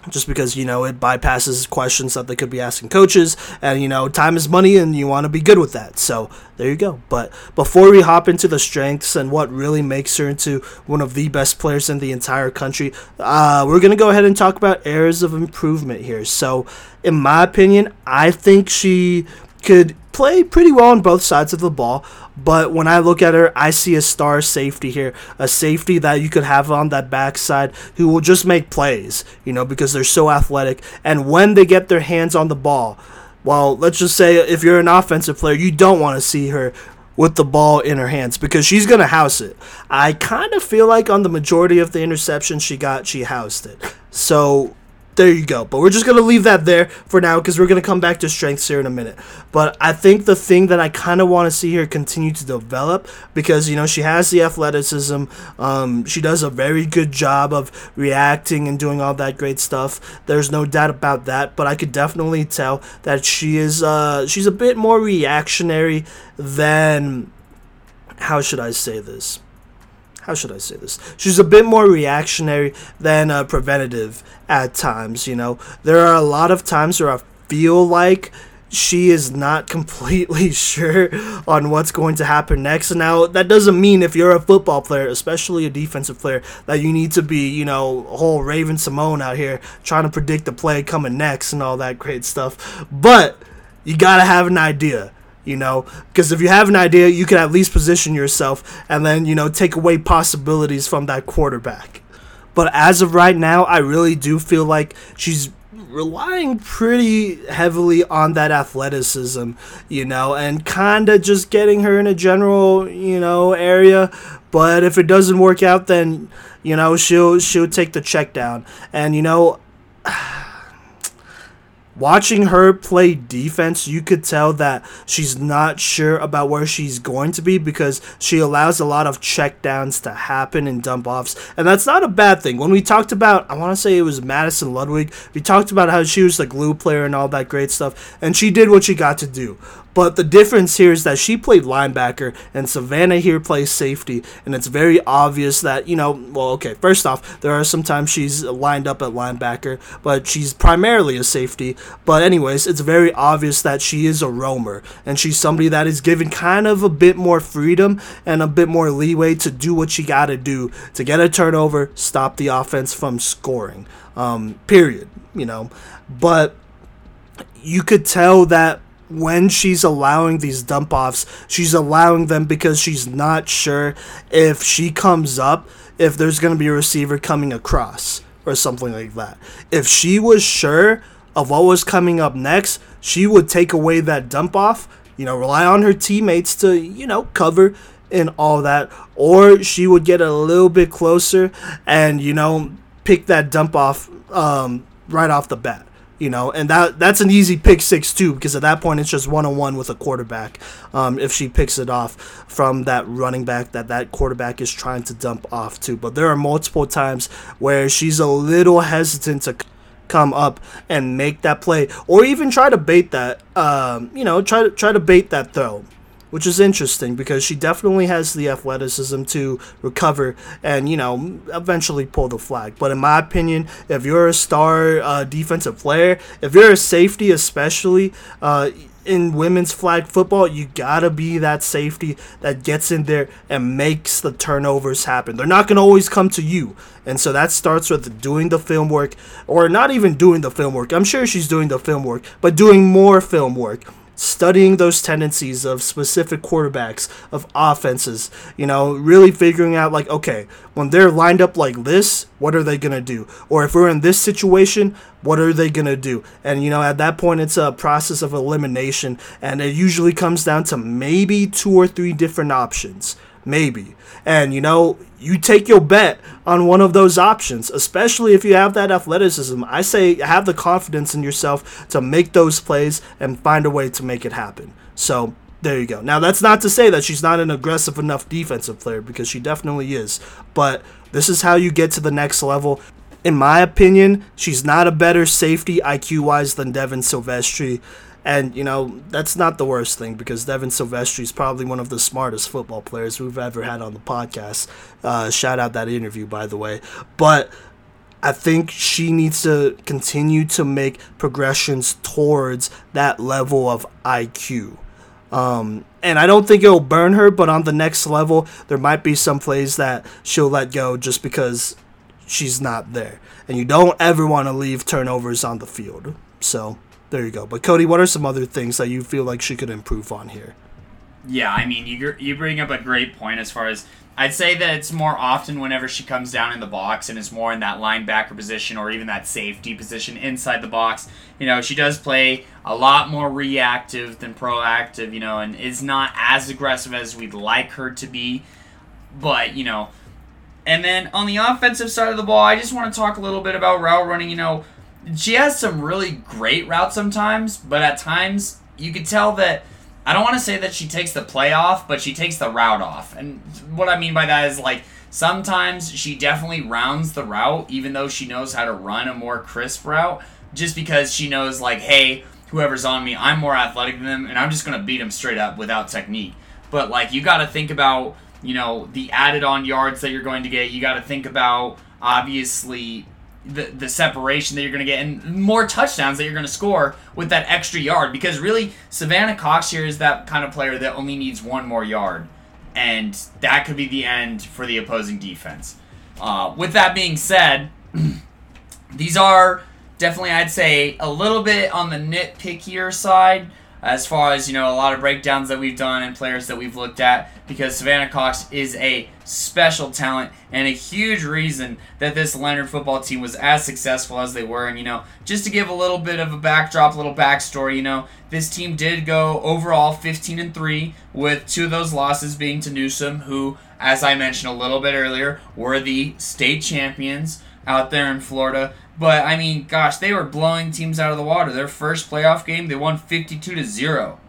just because you know it bypasses questions that they could be asking coaches and you know time is money and you want to be good with that. So there you go. But before we hop into the strengths and what really makes her into one of the best players in the entire country uh, we're going to go ahead and talk about areas of improvement here. So in my opinion i think she could play pretty well on both sides of the ball. But when I look at her, I see a star safety here, a safety that you could have on that backside who will just make plays, you know, because they're so athletic. And when they get their hands on the ball, well, let's just say if you're an offensive player, you don't want to see her with the ball in her hands because she's going to house it. I kind of feel like on the majority of the interceptions she got, she housed it. So there you go. But we're just to leave that there for now because we're to come back to strengths here in a minute. But I think the thing that I kind of want to see her continue to develop because, you know, she has the athleticism. Um, she does a very good job of reacting and doing all that great stuff. There's no doubt about that. But I could definitely tell that she is, uh, she's a bit more reactionary than, how should I say this? How should I say this? She's a bit more reactionary than uh, preventative at times. You know, there are a lot of times where I feel like she is not completely sure on what's going to happen next. Now, that doesn't mean if you're a football player, especially a defensive player, that you need to be, you know, whole Raven-Symoné out here trying to predict the play coming next and all that great stuff. But you got to have an idea you know? Because if you have an idea you can at least position yourself and then you know take away possibilities from that quarterback. But as of right now i really do feel like she's relying pretty heavily on that athleticism you know and kind of just getting her in a general you know area. But if it doesn't work out then you know she'll she'll take the check down. And you know watching her play defense, you could tell that she's not sure about where she's going to be because she allows a lot of checkdowns to happen and dump offs. And that's not a bad thing. When we talked about, I want to say it was Madison Ludwig, we talked about how she was the glue player and all that great stuff, and she did what she got to do. But the difference here is that she played linebacker and Savannah here plays safety, and it's very obvious that, you know, well, okay, first off, there are sometimes she's lined up at linebacker, but she's primarily a safety. But, anyways, it's very obvious that she is a roamer, and she's somebody that is given kind of a bit more freedom and a bit more leeway to do what she got to do to get a turnover, stop the offense from scoring. Um, period, you know. But you could tell that when she's allowing these dump offs, she's allowing them because she's not sure if she comes up, if there's going to be a receiver coming across or something like that. If she was sure of what was coming up next, she would take away that dump off, you know, rely on her teammates to, you know, cover and all that, or she would get a little bit closer and, you know, pick that dump off um, right off the bat you know, and that that's an easy pick six too because at that point it's just one on one with a quarterback. Um, if she picks it off from that running back that that quarterback is trying to dump off to, but there are multiple times where she's a little hesitant to come up and make that play or even try to bait that um, you know try to try to bait that throw which is interesting because she definitely has the athleticism to recover and you know eventually pull the flag. But in my opinion, if you're a star uh, defensive player, if you're a safety, especially. Uh, in women's flag football, you gotta be that safety that gets in there and makes the turnovers happen. They're not gonna always come to you. And so that starts with doing the film work, or not even doing the film work. I'm sure she's doing the film work, but doing more film work studying those tendencies of specific quarterbacks, of offenses, you know, really figuring out, like, okay, when they're lined up like this, what are they going to do? Or if we're in this situation, what are they going to do? And, you know, at that point, it's a process of elimination, and it usually comes down to maybe two or three different options. Maybe. And, you know, you take your bet on one of those options, especially if you have that athleticism. I say have the confidence in yourself to make those plays and find a way to make it happen. So there you go. Now, that's not to say that she's not an aggressive enough defensive player because she definitely is. But this is how you get to the next level. In my opinion, she's not a better safety IQ wise than Devin Silvestri. And, you know, that's not the worst thing because Devin Silvestri is probably one of the smartest football players we've ever had on the podcast. Uh, shout out that interview, by the way. But I think she needs to continue to make progressions towards that level of IQ. Um, and I don't think it'll burn her, but on the next level, there might be some plays that she'll let go just because she's not there. And you don't ever want to leave turnovers on the field. So there you go. But Cody, what are some other things that you feel like she could improve on here? Yeah, I mean, you you bring up a great point as far as I'd say that it's more often whenever she comes down in the box and is more in that linebacker position or even that safety position inside the box. You know, she does play a lot more reactive than proactive, you know, and is not as aggressive as we'd like her to be. But, you know, and then on the offensive side of the ball, I just want to talk a little bit about route running. You know, she has some really great routes sometimes, but at times you could tell that I don't want to say that she takes the play off, but she takes the route off. And what I mean by that is like sometimes she definitely rounds the route, even though she knows how to run a more crisp route, just because she knows like, hey, whoever's on me, I'm more athletic than them, and I'm just gonna beat them straight up without technique. But like you got to think about you know the added on yards that you're going to get. You got to think about obviously the, the separation that you're going to get and more touchdowns that you're going to score with that extra yard. Because really Savannah Cox here is that kind of player that only needs one more yard. And that could be the end for the opposing defense. Uh, with that being said, these are definitely I'd say a little bit on the nitpickier side as far as you know a lot of breakdowns that we've done and players that we've looked at because Savannah Cox is a special talent and a huge reason that this Lennard football team was as successful as they were. And you know just to give a little bit of a backdrop a little backstory you know this team did go overall 15 and 3 with two of those losses being to Newsome who as I mentioned a little bit earlier were the state champions out there in Florida but I mean, gosh, they were blowing teams out of the water. Their first playoff game, they won 52 to 0.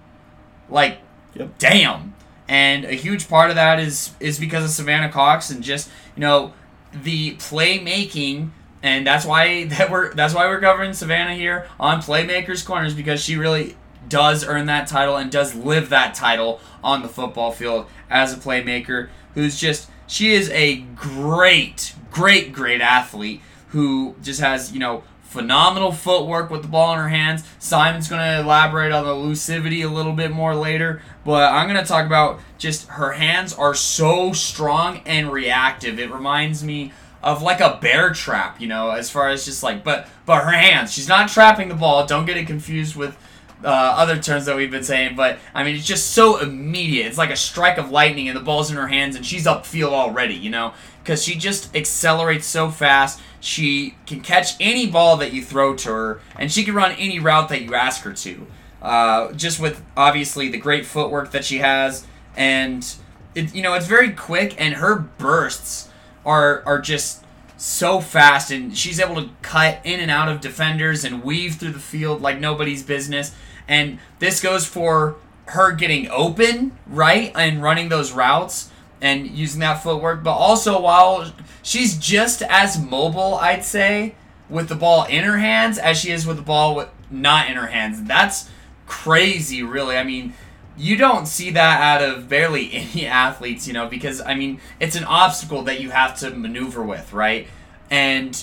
Like, yep. damn. And a huge part of that is is because of Savannah Cox and just, you know, the playmaking and that's why that we're that's why we're covering Savannah here on Playmakers Corners because she really does earn that title and does live that title on the football field as a playmaker who's just she is a great great great athlete who just has, you know, phenomenal footwork with the ball in her hands. Simon's going to elaborate on the elusivity a little bit more later, but I'm going to talk about just her hands are so strong and reactive. It reminds me of like a bear trap, you know, as far as just like, but but her hands. She's not trapping the ball. Don't get it confused with uh, other terms that we've been saying, but I mean, it's just so immediate. It's like a strike of lightning, and the ball's in her hands, and she's upfield already, you know, because she just accelerates so fast. She can catch any ball that you throw to her, and she can run any route that you ask her to. Uh, just with obviously the great footwork that she has, and it, you know it's very quick, and her bursts are are just so fast, and she's able to cut in and out of defenders and weave through the field like nobody's business. And this goes for her getting open, right, and running those routes and using that footwork, but also while she's just as mobile, I'd say, with the ball in her hands as she is with the ball with not in her hands. That's crazy, really. I mean, you don't see that out of barely any athletes, you know, because I mean, it's an obstacle that you have to maneuver with, right? And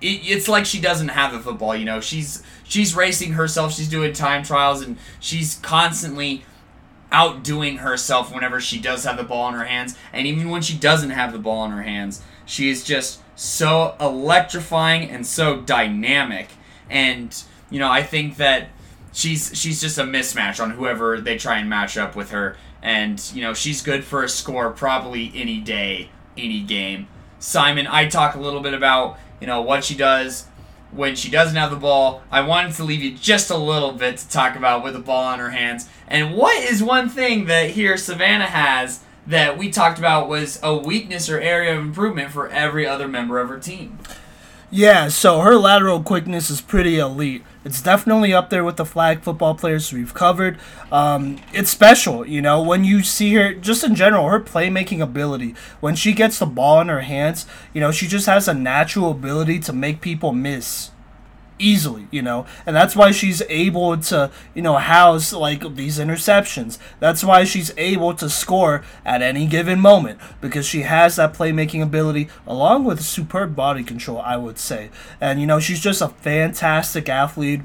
it, it's like she doesn't have a football, you know. She's she's racing herself, she's doing time trials, and she's constantly outdoing herself whenever she does have the ball in her hands, and even when she doesn't have the ball in her hands, she is just so electrifying and so dynamic. And you know, I think that she's she's just a mismatch on whoever they try and match up with her. And you know, she's good for a score probably any day, any game. Simon, I talk a little bit about you know what she does when she doesn't have the ball. I wanted to leave you just a little bit to talk about with the ball in her hands. And what is one thing that here Savannah has that we talked about was a weakness or area of improvement for every other member of her team? Yeah, so her lateral quickness is pretty elite. It's definitely up there with the flag football players we've covered. Um, it's special, you know, when you see her, just in general, her playmaking ability. When she gets the ball in her hands, you know, she just has a natural ability to make people miss. Easily, you know, and that's why she's able to, you know, house like these interceptions. That's why she's able to score at any given moment because she has that playmaking ability along with superb body control, I would say. And you know, she's just a fantastic athlete.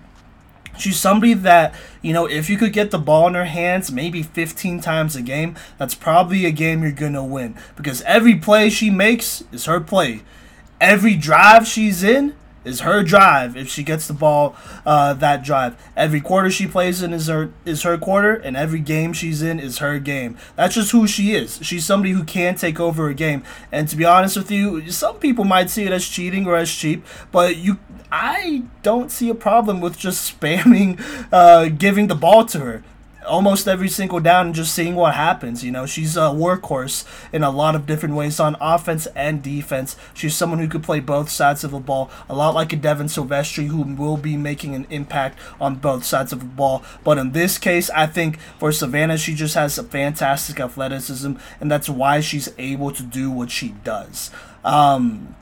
She's somebody that, you know, if you could get the ball in her hands maybe 15 times a game, that's probably a game you're going to win because every play she makes is her play. Every drive she's in is her drive if she gets the ball uh, that drive. Every quarter she plays in is her is her quarter, and every game she's in is her game. That's just who she is. She's somebody who can take over a game. And to be honest with you, some people might see it as cheating or as cheap, but you I don't see a problem with just spamming uh, giving the ball to her almost every single down and just seeing what happens. You know, she's a workhorse in a lot of different ways on offense and defense. She's someone who could play both sides of the ball, a lot like a Devin Silvestri who will be making an impact on both sides of the ball. But in this case, I think for Savannah, she just has a fantastic athleticism, and that's why she's able to do what she does. Um,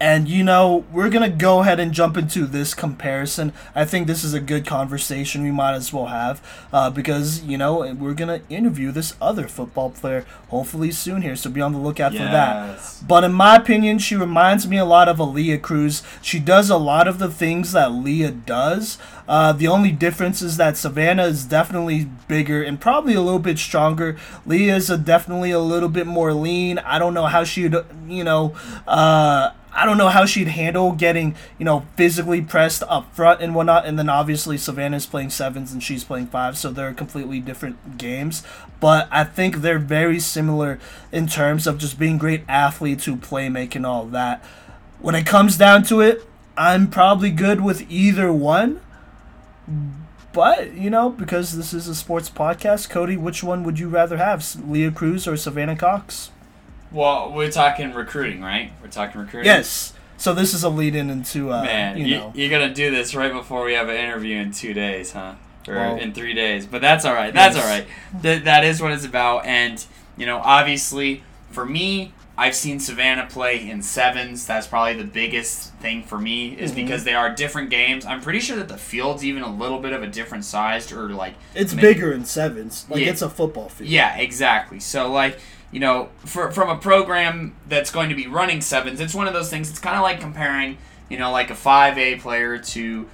and you know, we're going to go ahead and jump into this comparison. I think this is a good conversation we might as well have uh, because, you know, we're going to interview this other football player hopefully soon here. So be on the lookout yes. for that. But in my opinion, she reminds me a lot of Aaliyah Cruz. She does a lot of the things that Leah does. Uh, the only difference is that Savannah is definitely bigger and probably a little bit stronger. Leah is a definitely a little bit more lean. I don't know how she'd, you know, uh, I don't know how she'd handle getting, you know, physically pressed up front and whatnot. And then obviously Savannah's playing sevens and she's playing fives, so they're completely different games. But I think they're very similar in terms of just being great athletes who play make and all that. When it comes down to it, I'm probably good with either one. But, you know, because this is a sports podcast, Cody, which one would you rather have? Leah Cruz or Savannah Cox? Well, we're talking recruiting, right? We're talking recruiting. Yes. So this is a lead in into uh, man. You, you know, you're gonna do this right before we have an interview in two days, huh? Or well, in three days. But that's all right. That's yes. all right. Th- that is what it's about. And you know, obviously, for me, I've seen Savannah play in sevens. That's probably the biggest thing for me, is mm-hmm. because they are different games. I'm pretty sure that the field's even a little bit of a different sized, or like it's maybe, bigger in sevens. Like yeah, it's a football field. Yeah, exactly. So like you know, for, from a program that's going to be running sevens, it's one of those things. It's kind of like comparing, you know, like a 5A player to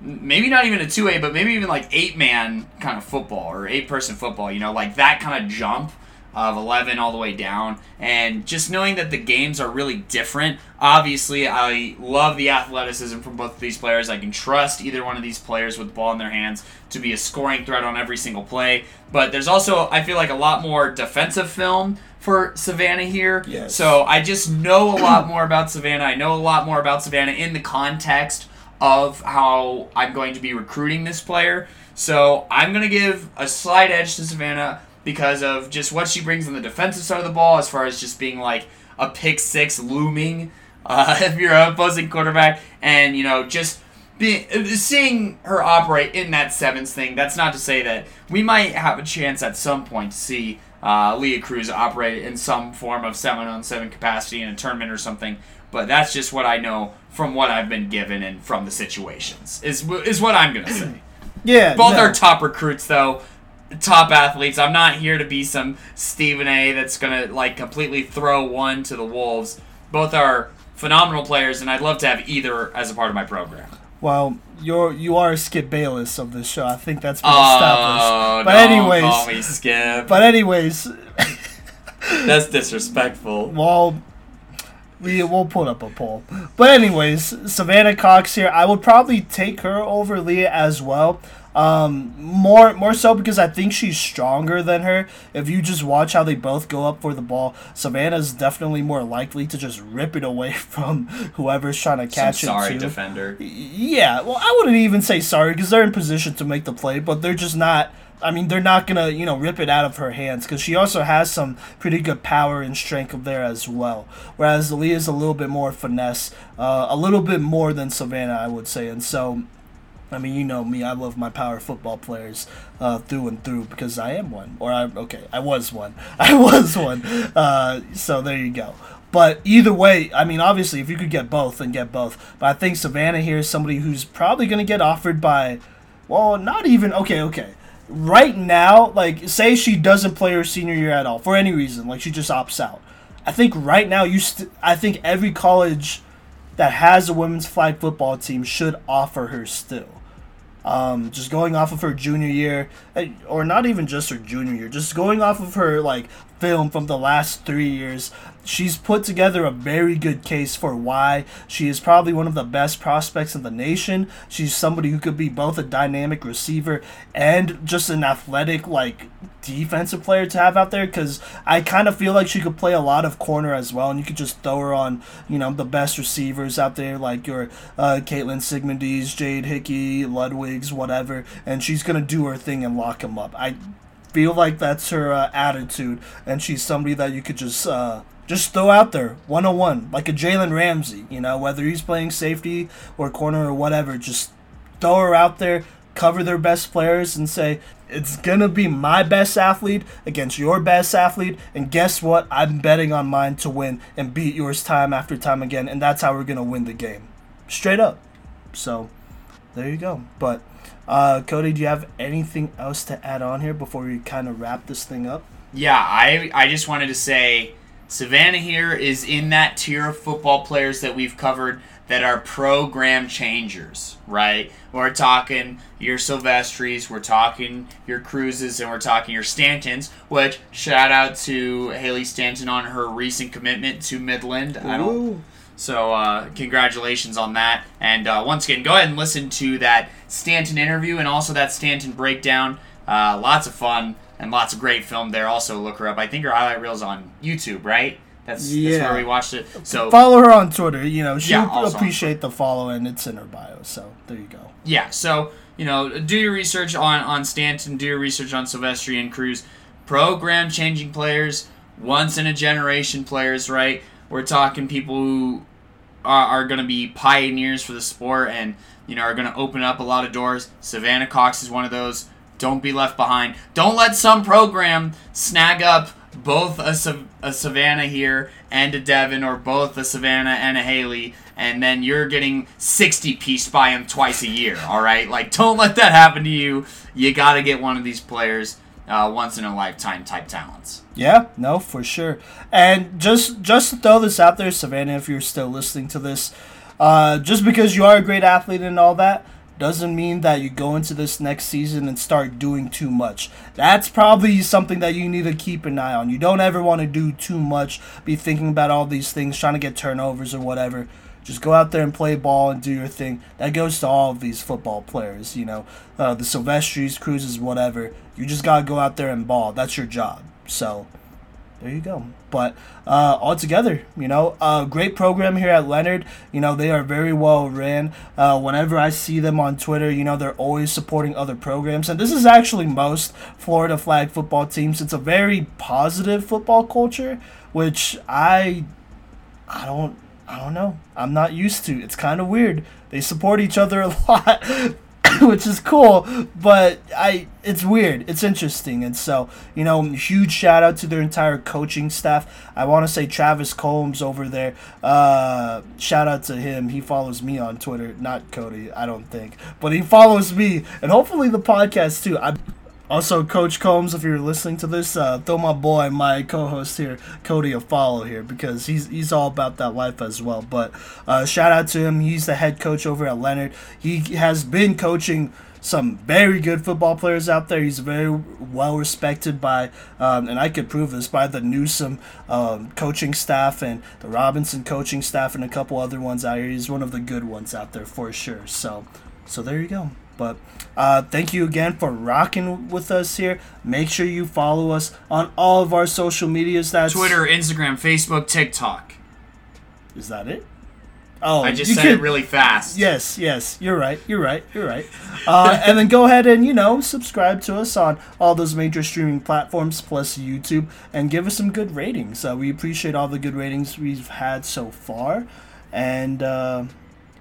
maybe not even a 2A, but maybe even like eight man kind of football or eight person football, you know, like that kind of jump of 11 all the way down. And just knowing that the games are really different. Obviously, I love the athleticism from both of these players. I can trust either one of these players with the ball in their hands to be a scoring threat on every single play. But there's also, I feel like, a lot more defensive film for Savannah here. Yes. So I just know a lot more about Savannah. I know a lot more about Savannah in the context of how I'm going to be recruiting this player. So I'm going to give a slight edge to Savannah because of just what she brings on the defensive side of the ball, as far as just being like a pick six looming uh, if you're an opposing quarterback, and you know just being seeing her operate in that sevens thing. That's not to say that we might have a chance at some point to see uh, Leah Cruz operate in some form of seven on seven capacity in a tournament or something. But that's just what I know from what I've been given and from the situations. Is is what I'm gonna say. Yeah. Both no. are top recruits though top athletes. I'm not here to be some Stephen A. that's gonna like completely throw one to the wolves. Both are phenomenal players, and I'd love to have either as a part of my program. Well, you're you are Skip Bayless of this show. I think that's been oh, established. Oh, but anyways, call me Skip. But anyways, that's disrespectful. Well, we will put up a poll. But anyways, Savannah Cox here. I would probably take her over Leah as well. Um, more more so because I think she's stronger than her. If you just watch how they both go up for the ball, Savannah's definitely more likely to just rip it away from whoever's trying to catch Some it. Sorry, defender. Yeah, well, I wouldn't even say sorry because they're in position to make the play, but they're just not. I mean, they're not gonna, you know, rip it out of her hands because she also has some pretty good power and strength there as well. Whereas is a little bit more finesse, uh, a little bit more than Savannah, I would say, and so I mean, you know me. I love my power football players uh, through and through because I am one. Or I'm okay, I was one. I was one. Uh, so there you go. But either way, I mean, obviously, if you could get both, then get both. But I think Savannah here is somebody who's probably going to get offered by, well, not even, okay, okay. Right now, like, say she doesn't play her senior year at all for any reason, like she just opts out. I think right now, you, st- I think every college that has a women's flag football team should offer her still. Um, just going off of her junior year, eh, or not even just her junior year, just going off of her like film from the last three years, she's put together a very good case for why she is probably one of the best prospects in the nation. She's somebody who could be both a dynamic receiver and just an athletic like defensive player to have out there because I kind of feel like she could play a lot of corner as well, and you could just throw her on, you know, the best receivers out there like your uh, Caitlin Sigmundi's, Jade Hickey, Ludwig's, whatever, and she's gonna do her thing and lock them up. I feel like that's her uh, attitude, and she's somebody that you could just uh, just throw out there 101 like a Jalen Ramsey. You know, whether he's playing safety or corner or whatever, just throw her out there, cover their best players, and say it's gonna be my best athlete against your best athlete. And guess what? I'm betting on mine to win and beat yours time after time again, and that's how we're gonna win the game, straight up. So there you go. But uh, Cody, do you have anything else to add on here before we kind of wrap this thing up? Yeah, I I just wanted to say Savannah here is in that tier of football players that we've covered that are program changers, right? We're talking your Silvestris, we're talking your Cruzes, and we're talking your Stantons, which shout out to Haley Stanton on her recent commitment to Midland. I don't so uh, congratulations on that. And uh, once again, go ahead and listen to that Stanton interview and also that Stanton breakdown. Uh, lots of fun and lots of great film there. Also look her up. I think her highlight reel's on YouTube, right? That's, Yeah. that's where we watched it. So Follow her on Twitter. You know, she'll Yeah, appreciate the follow, and it's in her bio. So there you go. yeah, so you know, do your research on on Stanton, do your research on Silvestri and Cruz. Program changing players, once in a generation players, right? We're talking people who are, are going to be pioneers for the sport and you know are going to open up a lot of doors. Savannah Cox is one of those. Don't be left behind. Don't let some program snag up both a, a Savannah here and a Devin, or both a Savannah and a Haley, and then you're getting 60 pieced by them twice a year. All right, like don't let that happen to you. You got to get one of these players, uh, once in a lifetime type talents. Yeah, no, for sure. And just just to throw this out there, Savannah, if you're still listening to this, uh, just because you are a great athlete and all that doesn't mean that you go into this next season and start doing too much. That's probably something that you need to keep an eye on. You don't ever want to do too much, be thinking about all these things, trying to get turnovers or whatever. Just go out there and play ball and do your thing. That goes to all of these football players, you know, uh, the Silvestris, Cruzes, whatever. You just gotta go out there and ball. That's your job. So there you go. But uh, altogether, you know, a great program here at Lennard. You know, they are very well ran. Uh, whenever I see them on Twitter, you know, they're always supporting other programs. And this is actually most Florida flag football teams. It's a very positive football culture, which I, I don't, I don't know. I'm not used to. It's kind of weird. They support each other a lot. which is cool, but I it's weird. It's interesting, and so you know, huge shout out to their entire coaching staff. I want to say Travis Combs over there. Uh, shout out to him. He follows me on Twitter, not Cody. I don't think, but he follows me, and hopefully the podcast too. I also, Coach Combs, if you're listening to this, uh, throw my boy, my co-host here, Cody, a follow here because he's he's all about that life as well. But uh, shout out to him. He's the head coach over at Lennard. He has been coaching some very good football players out there. He's very well respected by, um, and I could prove this by the Newsom um, coaching staff and the Robinson coaching staff and a couple other ones out here. He's one of the good ones out there for sure. So, so there you go. But uh, thank you again for rocking with us here. Make sure you follow us on all of our social medias. That's Twitter, Instagram, Facebook, TikTok. Is that it? Oh, I just said could- it really fast. Yes, yes, you're right. You're right. You're right. Uh, and then go ahead and you know subscribe to us on all those major streaming platforms plus YouTube and give us some good ratings. Uh, we appreciate all the good ratings we've had so far, and uh,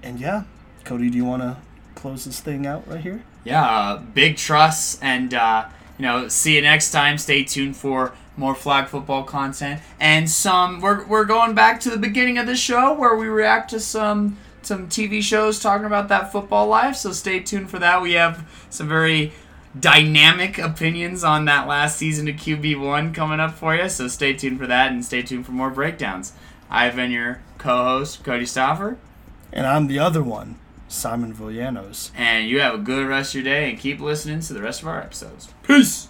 and yeah, Cody, do you want to close this thing out right here? yeah, uh, big trust, and uh, you know, see you next time. Stay tuned for more flag football content, and some. We're, we're going back to the beginning of the show where we react to some some TV shows talking about that football life. So stay tuned for that. We have some very dynamic opinions on that last season of QB1 coming up for you. So stay tuned for that and stay tuned for more breakdowns. I've been your co host, Cody Stauffer. And I'm the other one, Simon Villanos. And you have a good rest of your day and keep listening to the rest of our episodes. Peace!